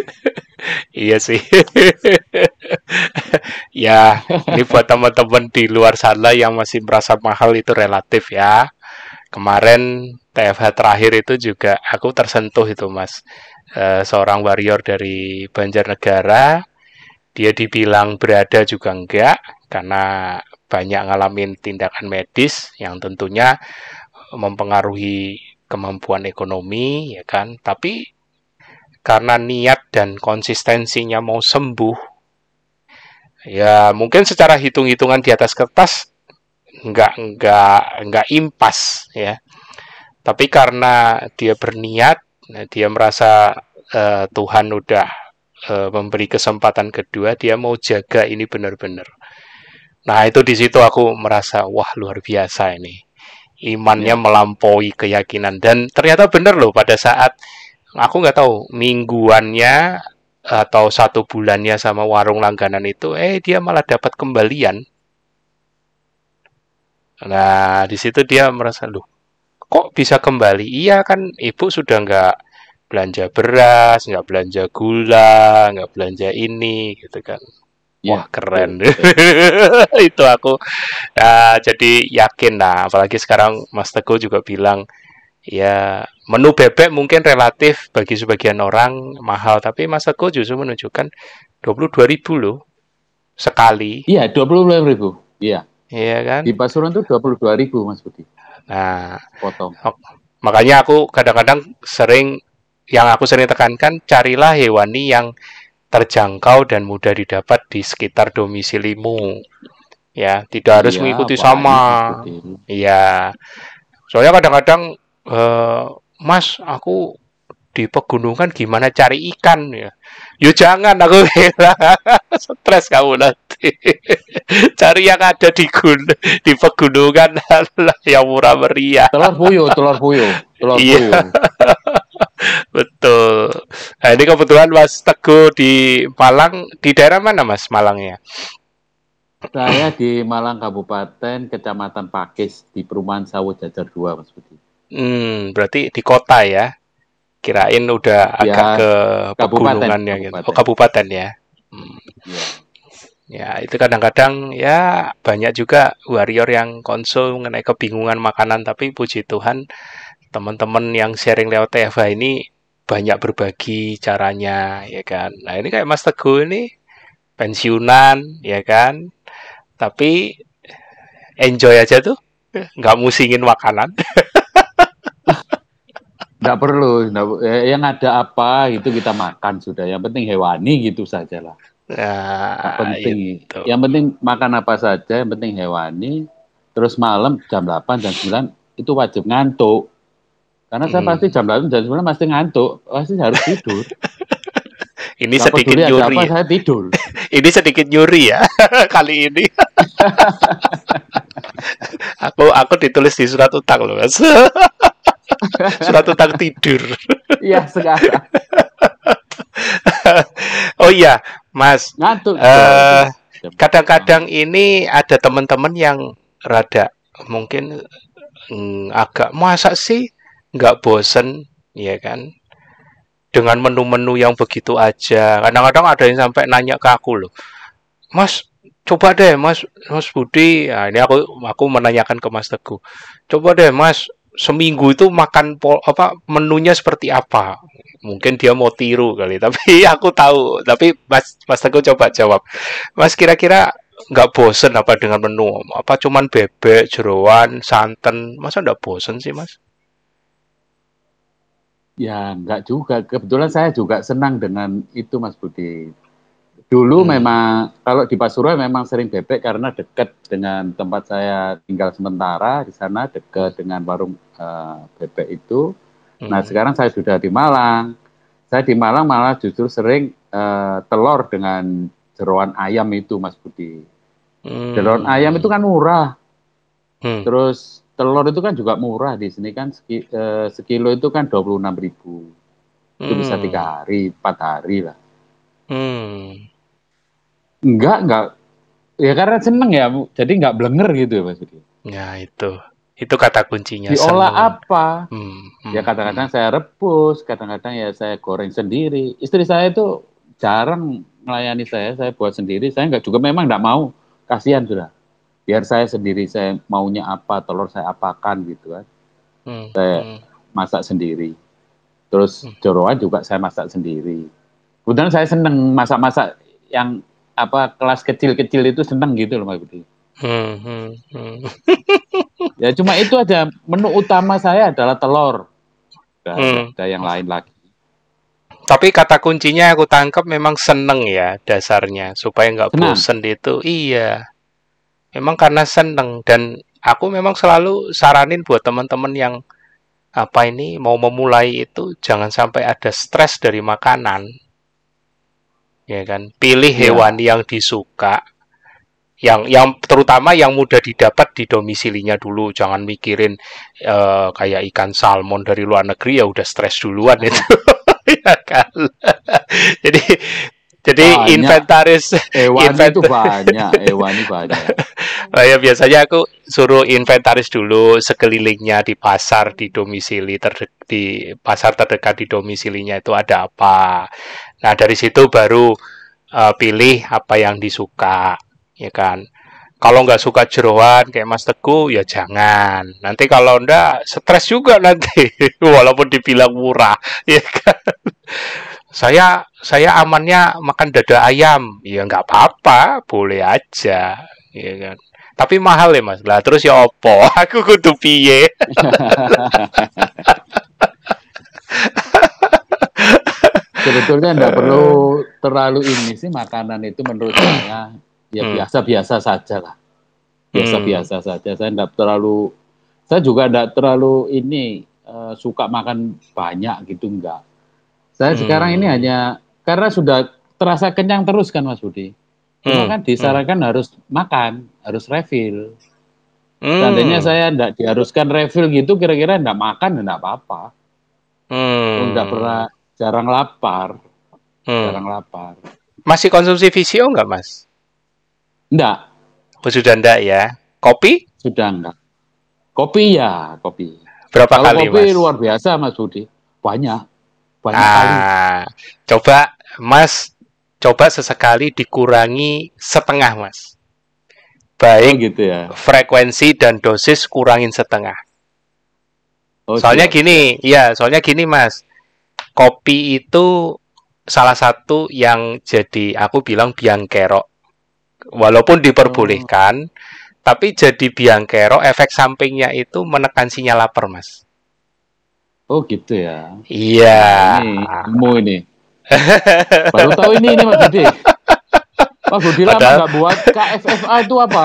[laughs] iya sih. [laughs] [laughs] ya, ini buat teman-teman di luar sana yang masih merasa mahal itu relatif ya. Kemarin TFH terakhir itu juga aku tersentuh itu Mas. Eh, seorang warrior dari Banjarnegara, dia dibilang berada juga enggak karena banyak ngalamin tindakan medis yang tentunya mempengaruhi kemampuan ekonomi ya kan tapi karena niat dan konsistensinya mau sembuh ya mungkin secara hitung-hitungan di atas kertas nggak nggak nggak impas ya. Tapi karena dia berniat nah, dia merasa eh, Tuhan udah eh, memberi kesempatan kedua dia mau jaga ini benar-benar. Nah itu di situ aku merasa wah luar biasa ini. Imannya melampaui keyakinan. Dan ternyata benar loh pada saat aku nggak tahu mingguannya atau satu bulannya sama warung langganan itu eh dia malah dapat kembalian. Nah di situ dia merasa loh kok bisa kembali? Iya kan ibu sudah nggak belanja beras nggak belanja gula nggak belanja ini gitu kan. Ya, Wah keren. betul, [laughs] itu aku ya, jadi yakin. Lah apalagi sekarang Mas Teguh juga bilang ya menu bebek mungkin relatif bagi sebagian orang mahal tapi Mas Teguh justru menunjukkan 22.000 loh sekali Iya, 25 ribu. Iya, iya kan di Pasuruan itu 22 ribu, Mas Budi. nah Potong. makanya aku kadang-kadang sering yang aku sering tekankan carilah hewani yang terjangkau dan mudah didapat di sekitar domisilimu ya tidak harus Iya, mengikuti sama. Iya. Soalnya kadang-kadang eh, Mas, aku di pegunungan gimana cari ikan ya? Yo jangan aku bilang [laughs] stres kamu nanti. [laughs] cari yang ada di gun di pegunungan lah [laughs] yang murah meriah. Telur puyuh, telur puyuh, telur Iya. puyuh. Betul. Nah, ini kebetulan Mas Teguh di Malang, di daerah mana Mas Malangnya? Saya di Malang Kabupaten, Kecamatan Pakis, di Perumahan Sawit Jajar 2, Mas Budi. Hmm, berarti di kota ya. Kirain udah Ya, agak ke kabupaten, pegunungannya gitu. kabupaten. Oh, kabupaten ya. Hmm. Iya. Ya, itu kadang-kadang ya banyak juga warrior yang konsol mengenai kebingungan makanan, tapi puji Tuhan teman-teman yang sharing lewat TFH ini banyak berbagi caranya, ya kan. Nah, ini kayak Mas Teguh ini pensiunan, ya kan. Tapi enjoy aja tuh, nggak musingin makanan. [laughs] Nggak perlu, nggak, eh, yang ada apa itu kita makan sudah. Yang penting hewani gitu saja lah. Nah, penting. itu. Yang penting makan apa saja, yang penting hewani. Terus malam jam 8 jam 9 itu wajib ngantuk. Karena saya Hmm. pasti jam 8 jam 9 pasti ngantuk, pasti harus tidur. [laughs] Ini sedikit nyuri. apa, ya. saya tidur. [laughs] Ini sedikit nyuri ya [laughs] kali ini. aku aku ditulis di surat utang loh, Mas. [laughs] surat utang tidur. Iya sekarang [laughs] oh iya, Mas. ngantuk. Eh, Jam- Kadang-kadang ini ada teman-teman yang rada mungkin mm, agak masa sih nggak bosen, ya kan? Dengan menu-menu yang begitu aja. Kadang-kadang ada yang sampai nanya ke aku loh, Mas, coba deh, Mas, Mas Budi. Nah, ini aku aku menanyakan ke Mas Teguh. Coba deh, Mas, seminggu itu makan pol, apa menunya seperti apa? Mungkin dia mau tiru kali, [laughs] tapi aku tahu. Tapi Mas Mas Teguh coba jawab. Mas kira-kira nggak bosen apa dengan menu? Apa cuman bebek, jeroan, santan? Masa nggak bosen sih, Mas? Ya, enggak juga. Kebetulan saya juga senang dengan itu, Mas Budi. Dulu Hmm. memang, kalau di Pasuruan memang sering bebek karena dekat dengan tempat saya tinggal sementara. Di sana dekat dengan warung eh, bebek itu. Nah, Hmm. sekarang saya sudah di Malang. Saya di Malang malah justru sering eh, telur dengan jeroan ayam itu, Mas Budi. Hmm. Jeroan ayam itu kan murah. Hmm. Terus telur itu kan juga murah di sini kan seki- eh, sekilo itu kan 26.000 ribu. Itu bisa Hmm. tiga hari, empat hari lah. Hmm. Enggak, enggak. Ya karena seneng ya, Bu. jadi enggak blenger gitu ya Mas Budi. Ya itu. Itu kata kuncinya. Diolah seneng. apa? Hmm. hmm, Ya kadang-kadang saya rebus, kadang-kadang ya saya goreng sendiri. Istri saya itu jarang melayani saya, saya buat sendiri. Saya enggak juga memang enggak mau, kasihan sudah. Biar saya sendiri, saya maunya apa, telur saya apakan gitu kan. hmm, Saya hmm. masak sendiri. Terus Hmm. jeroan juga saya masak sendiri. Kebetulan saya seneng masak-masak yang apa kelas kecil-kecil itu seneng gitu loh Budi. Hmm, hmm, hmm. Ya cuma itu aja menu utama saya adalah telur. Nggak Hmm. ada yang lain lagi. Tapi kata kuncinya aku tangkap memang seneng ya dasarnya supaya nggak Senang. bosen itu. Iya. Memang karena seneng dan aku memang selalu saranin buat teman-teman yang apa ini mau memulai itu jangan sampai ada stres dari makanan. Ya kan? Pilih Iya. hewan yang disuka. Yang yang terutama yang mudah didapat di domisilinya dulu. Jangan mikirin eh, kayak ikan salmon dari luar negeri ya udah stres duluan itu. [laughs] ya kan? [laughs] jadi jadi Banyak. inventaris Hewan Invent- itu banyak, hewan itu banyak. Oh [laughs] ya biasanya aku suruh inventaris dulu sekelilingnya di pasar di domisili di pasar terdekat di domisilinya itu ada apa. Nah dari situ baru eh, pilih apa yang disuka, ya kan. Kalau nggak suka jeroan kayak Mas Teguh ya jangan. Nanti kalau ndak stres juga nanti [laughs] walaupun dibilang murah, ya kan. Saya saya amannya makan dada ayam, ya nggak apa-apa, boleh aja, ya kan. Tapi mahal ya mas, lah terus ya opo, [laughs] aku kudu piye? [laughs] Sebetulnya enggak perlu terlalu ini sih makanan itu menurut saya ya Hmm. biasa-biasa saja lah. Biasa-biasa Hmm. saja. Saya enggak terlalu saya juga enggak terlalu ini eh, suka makan banyak gitu enggak. Saya Hmm. sekarang ini hanya karena sudah terasa kenyang terus kan Mas Budi. Cuma Hmm, kan disarankan harus makan, harus refill. Hmm. Seandainya saya enggak diharuskan refill gitu kira-kira enggak makan enggak apa-apa. Hmm. Enggak pernah jarang lapar, Hmm. jarang lapar. Masih konsumsi VCO nggak mas? Enggak, Oh, sudah enggak ya? Kopi? sudah enggak. Kopi ya, kopi. Berapa Kalau kali kopi mas? luar biasa Mas Budi. Banyak. Banyak kali. Ah, coba Mas coba sesekali dikurangi setengah, Mas. Oh, Baik gitu ya. frekuensi dan dosis kurangin setengah. Oh, Soalnya siap. gini, ya, soalnya gini, Mas. Kopi itu salah satu yang jadi aku bilang biang kerok. Walaupun diperbolehkan, tapi jadi biang kerok efek sampingnya itu menekan sinyal lapar, Mas. Oh gitu ya. Iya. Ini ilmu ini. Baru tahu ini ini Mas Budi. Mas Budi lama nggak buat KFFA itu apa?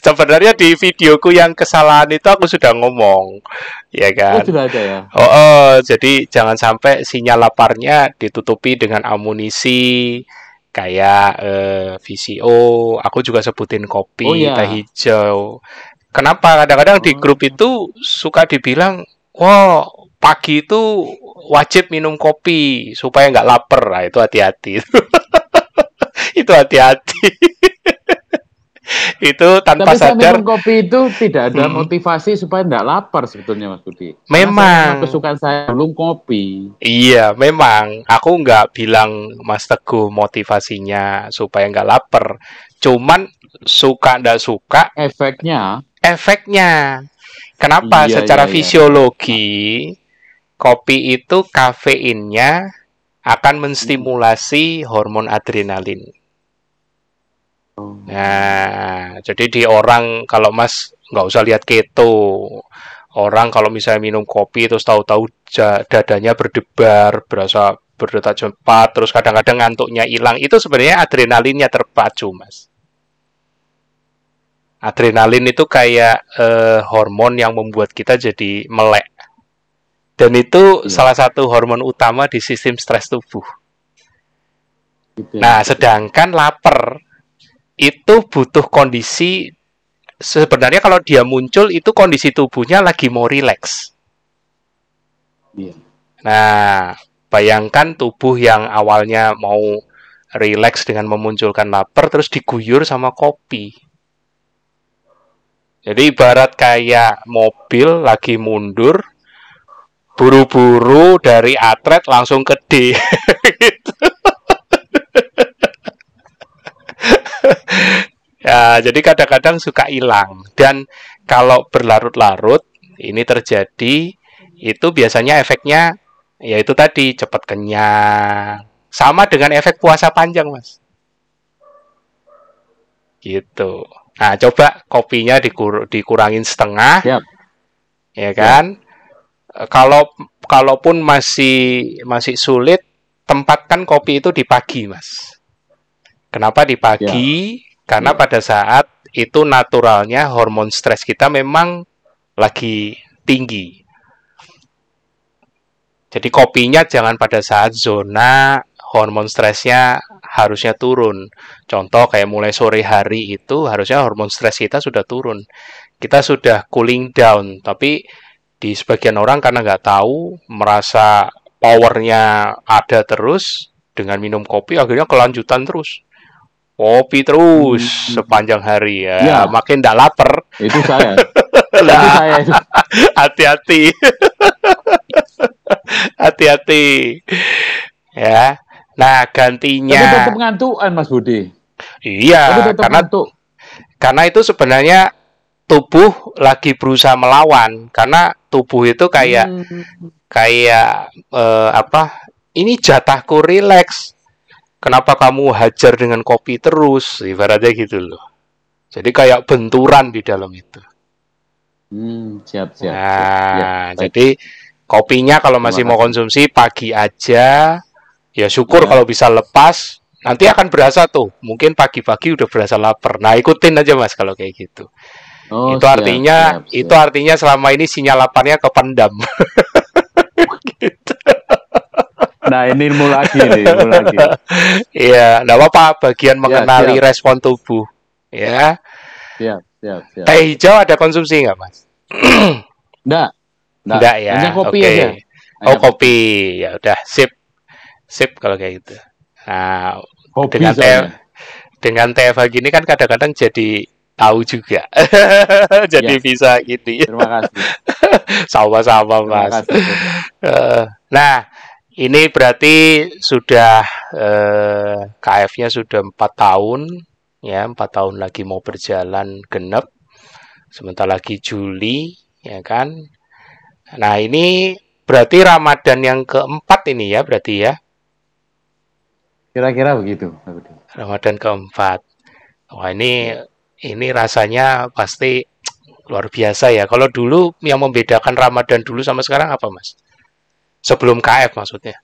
Sebenarnya di videoku yang kesalahan itu aku sudah ngomong, ya Oh kan? sudah ada ya. Oh, oh, jadi jangan sampai sinyal laparnya ditutupi dengan amunisi kayak eh, VCO. Aku juga sebutin kopi, Oh, iya. teh hijau. Kenapa kadang-kadang di Oh. grup itu suka dibilang, "Wah, pagi itu wajib minum kopi supaya nggak lapar." Nah, itu hati-hati. [laughs] itu hati-hati. [laughs] [laughs] itu tanpa Tapi sadar minum kopi itu tidak ada Hmm. motivasi supaya nggak lapar sebetulnya Mas Budi. Memang. kesukaan saya belum kopi. Iya, memang aku nggak bilang Mas Teguh motivasinya supaya nggak lapar. Cuman suka nggak suka Efeknya efeknya. Kenapa? Iya, Secara iya, iya. fisiologi, kopi itu kafeinnya akan menstimulasi hormon adrenalin. Oh. Nah, jadi di orang kalau Mas nggak usah lihat keto, orang kalau misalnya minum kopi terus tahu-tahu dadanya berdebar, berasa berdetak cepat, terus kadang-kadang ngantuknya hilang, itu sebenarnya adrenalinnya terpacu, Mas. Adrenalin itu kayak eh, hormon yang membuat kita jadi melek. Dan itu Iya. salah satu hormon utama di sistem stres tubuh. gitu ya. Nah, sedangkan lapar itu butuh kondisi sebenarnya kalau dia muncul itu kondisi tubuhnya lagi mau rileks. Iya. Nah, bayangkan tubuh yang awalnya mau rileks dengan memunculkan lapar terus diguyur sama kopi. Jadi ibarat kayak mobil lagi mundur, buru-buru dari atret langsung ke D. [laughs] Ya, jadi kadang-kadang suka hilang. Dan kalau berlarut-larut, ini terjadi, itu biasanya efeknya, yaitu tadi, cepat kenyang. Sama dengan efek puasa panjang, Mas. Gitu. Nah, coba kopinya dikur- dikurangin setengah, Siap. ya kan? Eh, Kalau kalaupun masih masih sulit, tempatkan kopi itu di pagi, Mas. Kenapa di pagi? Karena pada saat itu naturalnya hormon stres kita memang lagi tinggi. Jadi kopinya jangan pada saat zona hormon stresnya harusnya turun. Contoh kayak mulai sore hari itu harusnya hormon stres kita sudah turun. Kita sudah cooling down, tapi di sebagian orang karena nggak tahu, merasa powernya ada terus dengan minum kopi, akhirnya kelanjutan terus. Kopi terus Hmm. sepanjang hari ya, Ya. makin nggak lapar. Itu saya. [laughs] itu Lah, saya itu. hati-hati. [laughs] Hati-hati. Ya. Nah, Tapi gantinya tetap ngantukan Mas Budi. Tapi iya, karena ngantuk. karena itu sebenarnya tubuh lagi berusaha melawan karena tubuh itu kayak Hmm. kayak eh, apa? Ini jatahku rileks. Kenapa kamu hajar dengan kopi terus? Ibaratnya gitu loh. Jadi kayak benturan di dalam itu. Hmm, siap, siap. siap. Nah, Ya, baik. jadi kopinya kalau masih mau konsumsi pagi aja, ya syukur Ya. kalau bisa lepas. Nanti akan berasa tuh, mungkin pagi-pagi udah berasa lapar. Nah, ikutin aja Mas kalau kayak gitu. Oh, itu siap, artinya siap, siap. itu artinya selama ini sinyal laparnya kependam. gitu. [laughs] [laughs] Nah, ini ilmu lagi nih, ilmu lagi. Iya, enggak apa-apa bagian mengenali siap. respon tubuh. Ya. Siap, siap, siap. Teh hijau ada konsumsi nggak, Mas? Enggak. Enggak ya. Hanya kopi Oke. aja. Oh, kopi. Ya udah, sip. Sip kalau kayak gitu. Nah, kopi dengan teh dengan teh gini kan kadang-kadang jadi tahu juga. [laughs] jadi Ya. bisa gini. Terima kasih. [laughs] Sama-sama, Mas. kasih. Eh, nah, ini berarti sudah eh, KF-nya sudah empat tahun, ya empat tahun lagi mau berjalan genep, sebentar lagi Juli, ya kan. Nah ini berarti Ramadan yang keempat ini ya berarti ya. Kira-kira begitu. Ramadan keempat. Wah ini ini rasanya pasti luar biasa ya. Kalau dulu yang membedakan Ramadan dulu sama sekarang apa mas? Sebelum KF maksudnya.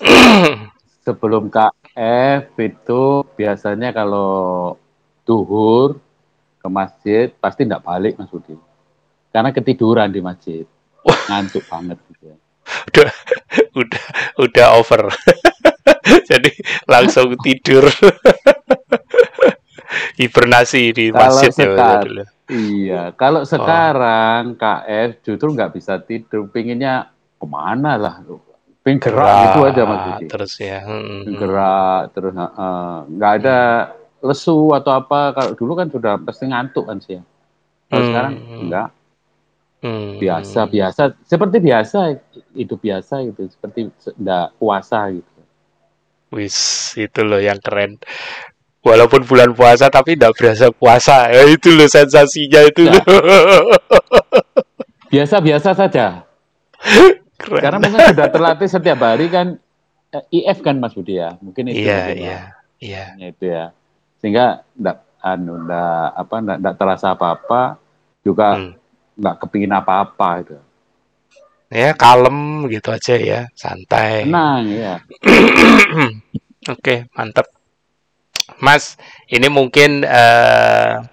[clears throat] Sebelum KF itu biasanya kalau duhur ke masjid pasti tidak balik Mas Budi. Karena ketiduran di masjid. Ngantuk banget gitu ya. Udah udah udah over. [laughs] Jadi langsung tidur. [laughs] Hibernasi di masjid kalau ya dulu. Iya, kalau oh. sekarang oh. KF justru nggak bisa tidur, pinginnya ke mana lah, ping gerak, gerak gitu aja mas Budi. Terus ya, hmm, hmm. gerak terus nggak uh, ada lesu atau apa. Kalau dulu kan sudah pasti ngantuk kan sih. Kalau hmm. sekarang enggak. Hmm. Biasa biasa seperti biasa itu biasa itu seperti enggak puasa gitu. Wis, itu loh yang keren. Walaupun bulan puasa tapi tidak berasa puasa. Ya, itu loh sensasinya itu. Ya. [laughs] Biasa-biasa saja. [laughs] Keren. Karena mungkin sudah terlatih setiap hari kan eh, IF kan Mas Budi ya. Mungkin itu. Iya, iya. Iya. Itu ya. Sehingga enggak anu enggak apa enggak, enggak terasa apa-apa juga hmm. enggak kepingin apa-apa itu ya kalem gitu aja ya santai tenang ya [clears throat] oke mantap mas ini mungkin uh,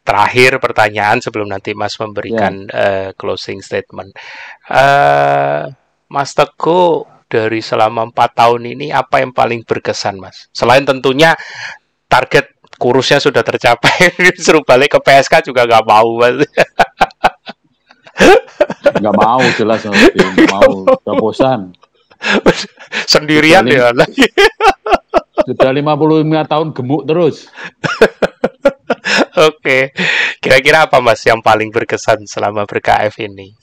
terakhir pertanyaan sebelum nanti mas memberikan yeah. Ya. uh, closing statement. Uh, mas teguh dari selama empat tahun ini apa yang paling berkesan mas? Selain tentunya target kurusnya sudah tercapai [laughs] suruh balik ke PSK juga nggak mau mas. Nggak mau jelas [laughs] nggak mau. Udah bosan. Sendirian ya lagi. Sudah 55 tahun gemuk terus [laughs] [laughs] oke kira-kira apa mas yang paling berkesan selama ber-KF ini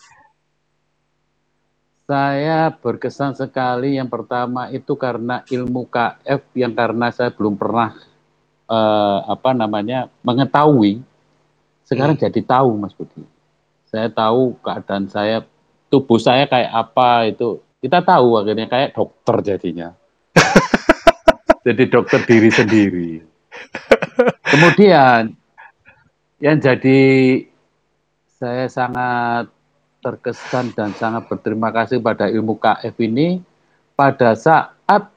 saya berkesan sekali yang pertama itu karena ilmu KF yang karena saya belum pernah uh, apa namanya mengetahui sekarang hmm. jadi tahu Mas Budi saya tahu keadaan saya, tubuh saya kayak apa itu. Kita tahu akhirnya kayak dokter jadinya. [laughs] Jadi dokter diri sendiri. Kemudian yang jadi saya sangat terkesan dan sangat berterima kasih pada ilmu KF ini pada saat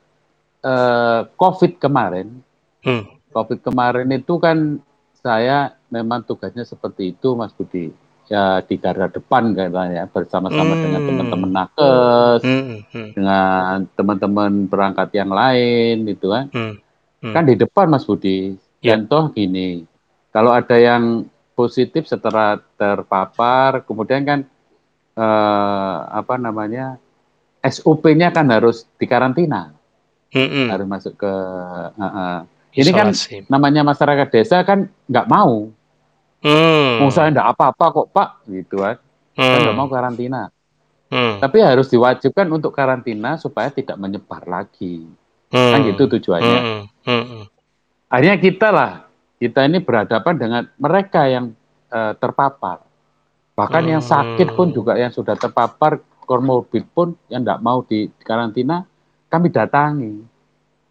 eh, COVID kemarin. Hmm. COVID kemarin itu kan saya memang tugasnya seperti itu, Mas Budi ya di garda depan katanya bersama-sama hmm. dengan teman-teman nakes, hmm. Hmm. dengan teman-teman perangkat yang lain gitu kan. Hmm. Hmm. Kan di depan Mas Budi. Yeah. Contoh gini, kalau ada yang positif setelah terpapar, kemudian kan eh, apa namanya SOP-nya kan harus dikarantina, hmm. harus masuk ke. Uh, uh. Ini kan namanya masyarakat desa kan nggak mau, Hmm. Mau saya enggak apa-apa kok Pak, gitu kan. Hmm. Saya enggak mau karantina. Hmm. Tapi harus diwajibkan untuk karantina supaya tidak menyebar lagi. Hmm. Kan gitu tujuannya. Hmm. Hmm. hmm. Akhirnya kita lah, kita ini berhadapan dengan mereka yang uh, terpapar. Bahkan hmm. yang sakit pun juga yang sudah terpapar komorbid pun yang tidak mau di karantina, kami datangi.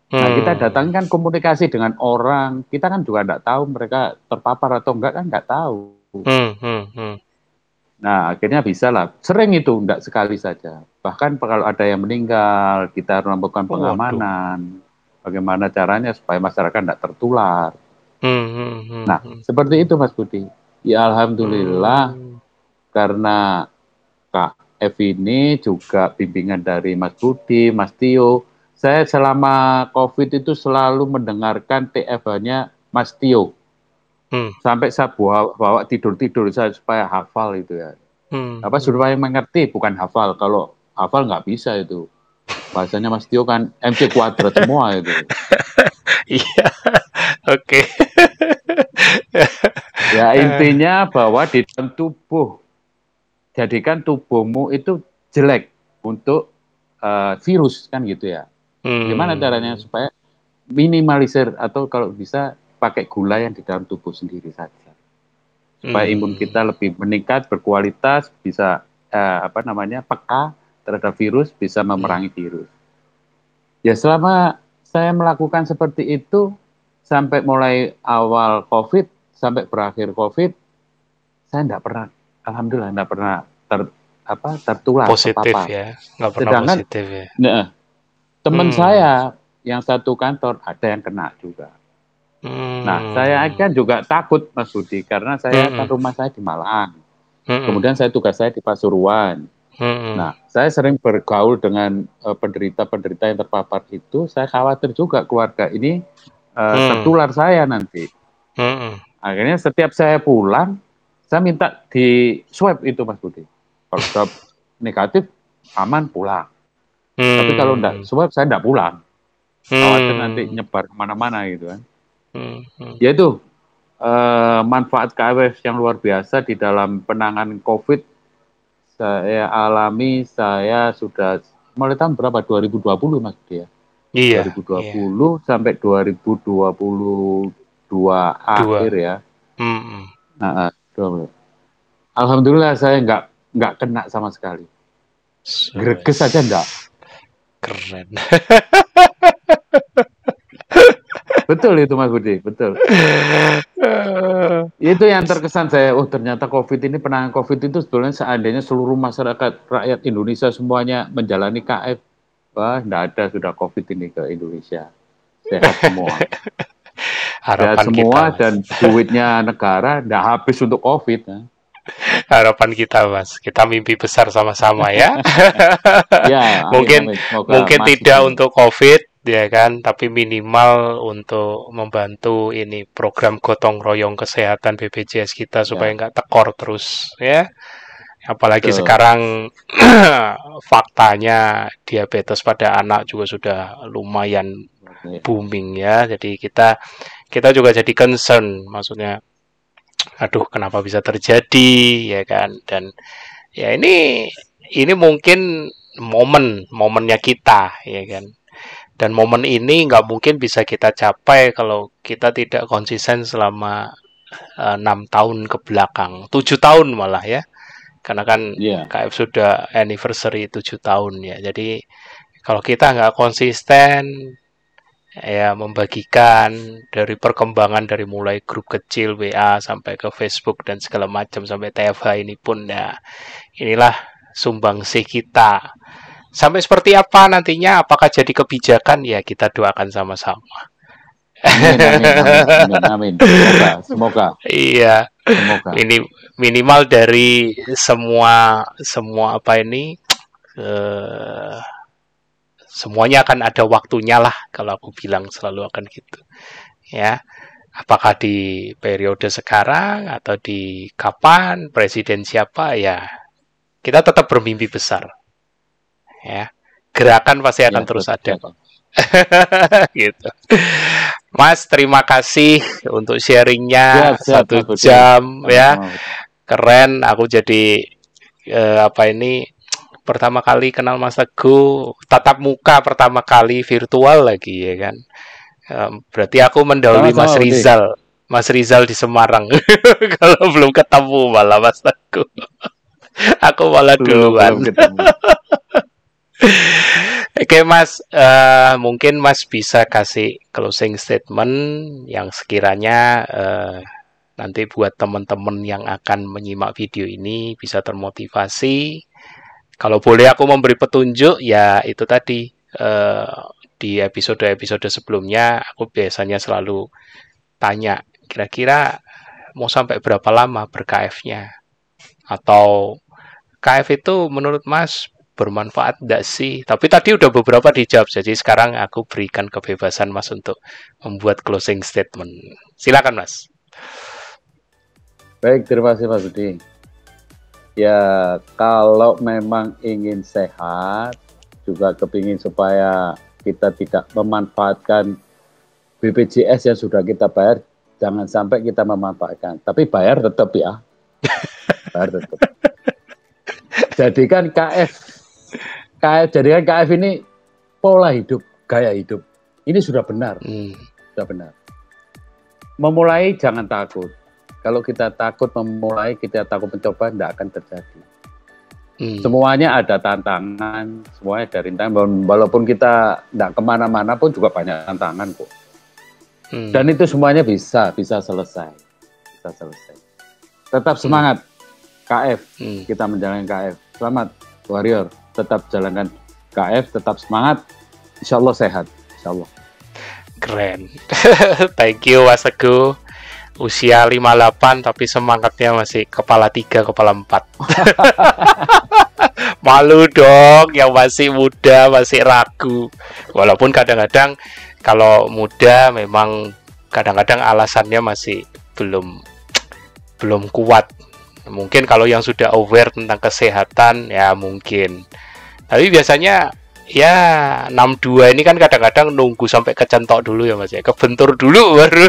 Nah, hmm. kita datang kan komunikasi dengan orang, kita kan juga tidak tahu mereka terpapar atau enggak kan nggak tahu. Hmm, hmm, hmm. Nah, akhirnya bisa lah. Sering itu, enggak sekali saja. Bahkan kalau ada yang meninggal, kita melakukan pengamanan. Bagaimana caranya supaya masyarakat tidak tertular. Hmm, hmm, hmm, nah, hmm. seperti itu Mas Budi. Ya Alhamdulillah, hmm. karena Kak F ini juga bimbingan dari Mas Budi, Mas Tio, saya selama COVID itu selalu mendengarkan TFH-nya Mas Tio. Hmm. Sampai saya bawa, bawa tidur-tidur saya supaya hafal itu ya. Hmm. Apa supaya mengerti bukan hafal. Kalau hafal nggak bisa itu. Bahasanya Mas Tio kan MC kuadrat semua itu. [laughs] Iya. Oke. [laughs] ya intinya bahwa di dalam tubuh jadikan tubuhmu itu jelek untuk uh, virus kan gitu ya. Hmm. Gimana caranya supaya minimalisir atau kalau bisa pakai gula yang di dalam tubuh sendiri saja. Supaya Hmm. imun kita lebih meningkat, berkualitas, bisa uh, apa namanya peka terhadap virus, bisa memerangi virus. Ya selama saya melakukan seperti itu sampai mulai awal COVID sampai berakhir COVID, saya tidak pernah, alhamdulillah tidak pernah ter, apa tertular positif terpapar. ya, nggak pernah Sedangkan- positif ya. Nah, teman Hmm. saya yang satu kantor ada yang kena juga. Hmm. Nah, saya kan juga takut Mas Budi karena saya Hmm. kan rumah saya di Malang. Hmm. Kemudian saya tugas saya di Pasuruan. Hmm. Nah, saya sering bergaul dengan eh, penderita-penderita yang terpapar itu. Saya khawatir juga keluarga ini eh, Hmm. tertular saya nanti. Hmm. Akhirnya setiap saya pulang, saya minta di swab itu Mas Budi. Kalau [laughs] swab negatif, aman pulang. Tapi kalau enggak swab, saya enggak pulang. Khawatir Hmm. nanti nyebar ke mana-mana gitu kan. Hmm. Hmm. Yaitu eh, manfaat KWF yang luar biasa di dalam penanganan COVID saya alami saya sudah mulai tahun berapa 2020 Mas Budi ya Iya. 2020 sampai 2022 akhir ya Hmm. Hmm. Nah, ah, 20. Alhamdulillah saya nggak nggak kena sama sekali greges saja enggak Keren. [laughs] betul itu Mas Budi betul [laughs] itu yang terkesan saya oh ternyata COVID ini penanganan COVID itu sebenarnya seandainya seluruh masyarakat rakyat Indonesia semuanya menjalani KF wah enggak ada sudah COVID ini ke Indonesia sehat semua [laughs] sehat Harapan semua kita, dan duitnya negara enggak habis untuk COVID ya. [laughs] harapan kita, Mas. Kita mimpi besar sama-sama ya. ya Mungkin- amin, Mungkin tidak untuk COVID ya kan, tapi minimal untuk membantu ini program gotong royong kesehatan BPJS kita supaya nggak tekor terus ya. Apalagi Betul. sekarang [clears throat] faktanya diabetes pada anak juga sudah lumayan booming ya. Jadi kita kita juga jadi concern maksudnya aduh kenapa bisa terjadi ya kan dan ya ini ini mungkin momen momennya kita ya kan dan momen ini nggak mungkin bisa kita capai kalau kita tidak konsisten selama eh, enam tahun ke belakang tujuh tahun malah ya karena kan Iya. KF sudah anniversary 7 tahun ya. Jadi kalau kita nggak konsisten ya membagikan dari perkembangan dari mulai grup kecil WA sampai ke Facebook dan segala macam sampai TFH ini pun ya inilah sumbangsih kita. Sampai seperti apa nantinya apakah jadi kebijakan ya kita doakan sama-sama. Amin, amin, amin, amin, amin. Semoga, semoga, Iya. semoga. ini minimal dari semua semua apa ini eh, semuanya akan ada waktunya lah kalau aku bilang selalu akan gitu ya apakah di periode sekarang atau di kapan presiden siapa ya kita tetap bermimpi besar ya gerakan pasti akan Ya, terus ada betul. [laughs] gitu. Mas, terima kasih untuk sharingnya Siap, siap, satu Budi. jam ya, keren. Aku jadi eh, apa ini pertama kali kenal Mas Teguh tatap muka pertama kali virtual lagi ya kan. Berarti aku mendahului Mas. Rizal, Mas Rizal di Semarang. [laughs] Kalau belum ketemu malah Mas Teguh. [laughs] aku malah duluan. belum. Oke Mas, eh, mungkin Mas bisa kasih closing statement yang sekiranya eh, nanti buat teman-teman yang akan menyimak video ini bisa termotivasi. Kalau boleh aku memberi petunjuk, ya itu tadi eh, di episode-episode sebelumnya aku biasanya selalu tanya, kira-kira mau sampai berapa lama ber-KF-nya? Atau KF itu menurut Mas bermanfaat enggak sih? Tapi tadi udah beberapa dijawab, jadi sekarang aku berikan kebebasan Mas untuk membuat closing statement. Silakan Mas. Baik, terima kasih Mas Budi. Ya, kalau memang ingin sehat, juga kepingin supaya kita tidak memanfaatkan BPJS yang sudah kita bayar, jangan sampai kita memanfaatkan. Tapi bayar tetap ya. [laughs] Bayar tetap. Jadikan KF KF jadikan KF ini pola hidup, gaya hidup. Ini sudah benar, Hmm. sudah benar. Memulai jangan takut. Kalau kita takut memulai, kita takut mencoba, tidak akan terjadi. Hmm. Semuanya ada tantangan, semuanya ada rintangan. Walaupun- kita tidak ke mana-mana pun juga banyak tantangan kok. Hmm. Dan itu semuanya bisa, bisa selesai, bisa selesai. Tetap semangat, KF. Hmm. Kita menjalankan KF. Selamat, warrior. Tetap jalankan KF, tetap semangat. Insya Allah sehat. Insya Allah. Keren. [laughs] Thank you Mas Teguh. Usia 58 tapi semangatnya masih kepala tiga, kepala empat. [laughs] Malu dong yang masih muda, masih ragu. Walaupun kadang-kadang kalau muda memang kadang-kadang alasannya masih belum belum kuat. Mungkin kalau yang sudah aware tentang kesehatan ya mungkin. Tapi biasanya ya 62 ini kan kadang-kadang nunggu sampai kecentok dulu ya Mas ya. Kebentur dulu baru.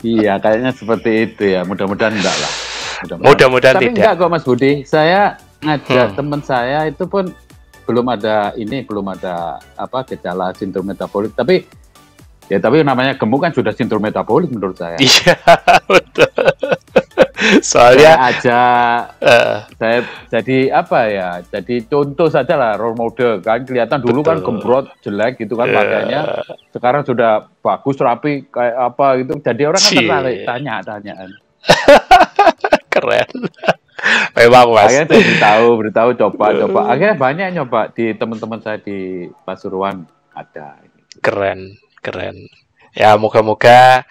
Iya, kayaknya seperti itu ya. Mudah-mudahan enggak lah. Mudah-mudahan Tapi tidak. enggak kok Mas Budi. Saya ngajak Hmm. teman saya itu pun belum ada ini, belum ada apa gejala sindrom metabolik. Tapi ya tapi namanya gemuk kan sudah sindrom metabolik menurut saya. Iya, [laughs] betul. [laughs] Soalnya Saya aja eh, saya jadi apa ya? Jadi contoh saja lah role model kan kelihatan dulu kan Betul. gembrot jelek gitu kan eh, pakaiannya. Sekarang sudah bagus rapi kayak apa gitu. Jadi orang kan tertarik tanya-tanyaan. [laughs] keren. Memang Mas. Akhirnya saya beritahu, beritahu coba, coba. Akhirnya banyak nyoba di teman-teman saya di Pasuruan ada. Keren, keren. Ya, moga-moga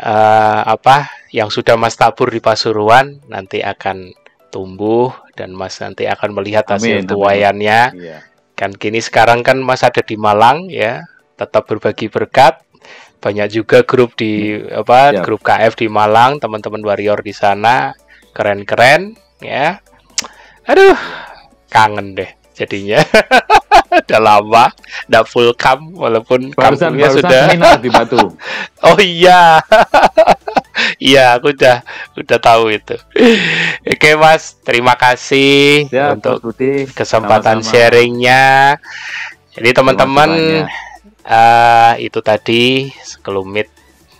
eh, apa yang sudah Mas tabur di Pasuruan nanti akan tumbuh dan Mas nanti akan melihat hasil Amin, amin. tuayannya. Iya. Kan kini sekarang kan Mas ada di Malang ya, tetap berbagi berkat. Banyak juga grup di apa Siap. grup KF di Malang, teman-teman warrior di sana keren-keren ya. Aduh, kangen deh jadinya. [laughs] Udah lama nggak full camp walaupun Barusan kampungnya barusan sudah. seminar di Batu. Oh iya. [laughs] Iya, aku udah udah tahu itu. Oke, Mas, terima kasih Ya, untuk Budi. kesempatan Sama-sama. sharingnya. Jadi teman-teman eh, itu tadi sekelumit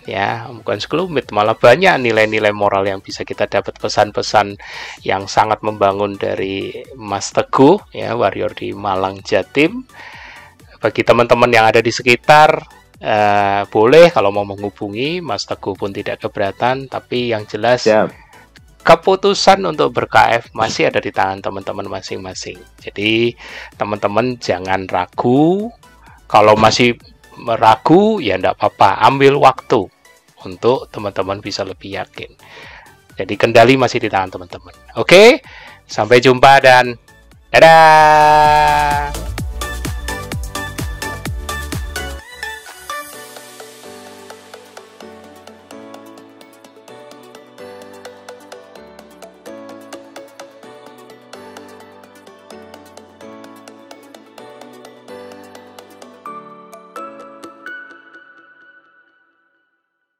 ya, bukan sekelumit, malah banyak nilai-nilai moral yang bisa kita dapat pesan-pesan yang sangat membangun dari Mas Teguh ya, warrior di Malang Jatim. Bagi teman-teman yang ada di sekitar eh, boleh kalau mau menghubungi Mas Teguh pun tidak keberatan, tapi yang jelas Siap. keputusan untuk ber-KF masih ada di tangan teman-teman masing-masing. Jadi teman-teman jangan ragu. Kalau masih ragu ya enggak apa-apa, ambil waktu untuk teman-teman bisa lebih yakin. Jadi kendali masih di tangan teman-teman. Oke, sampai jumpa dan dadah.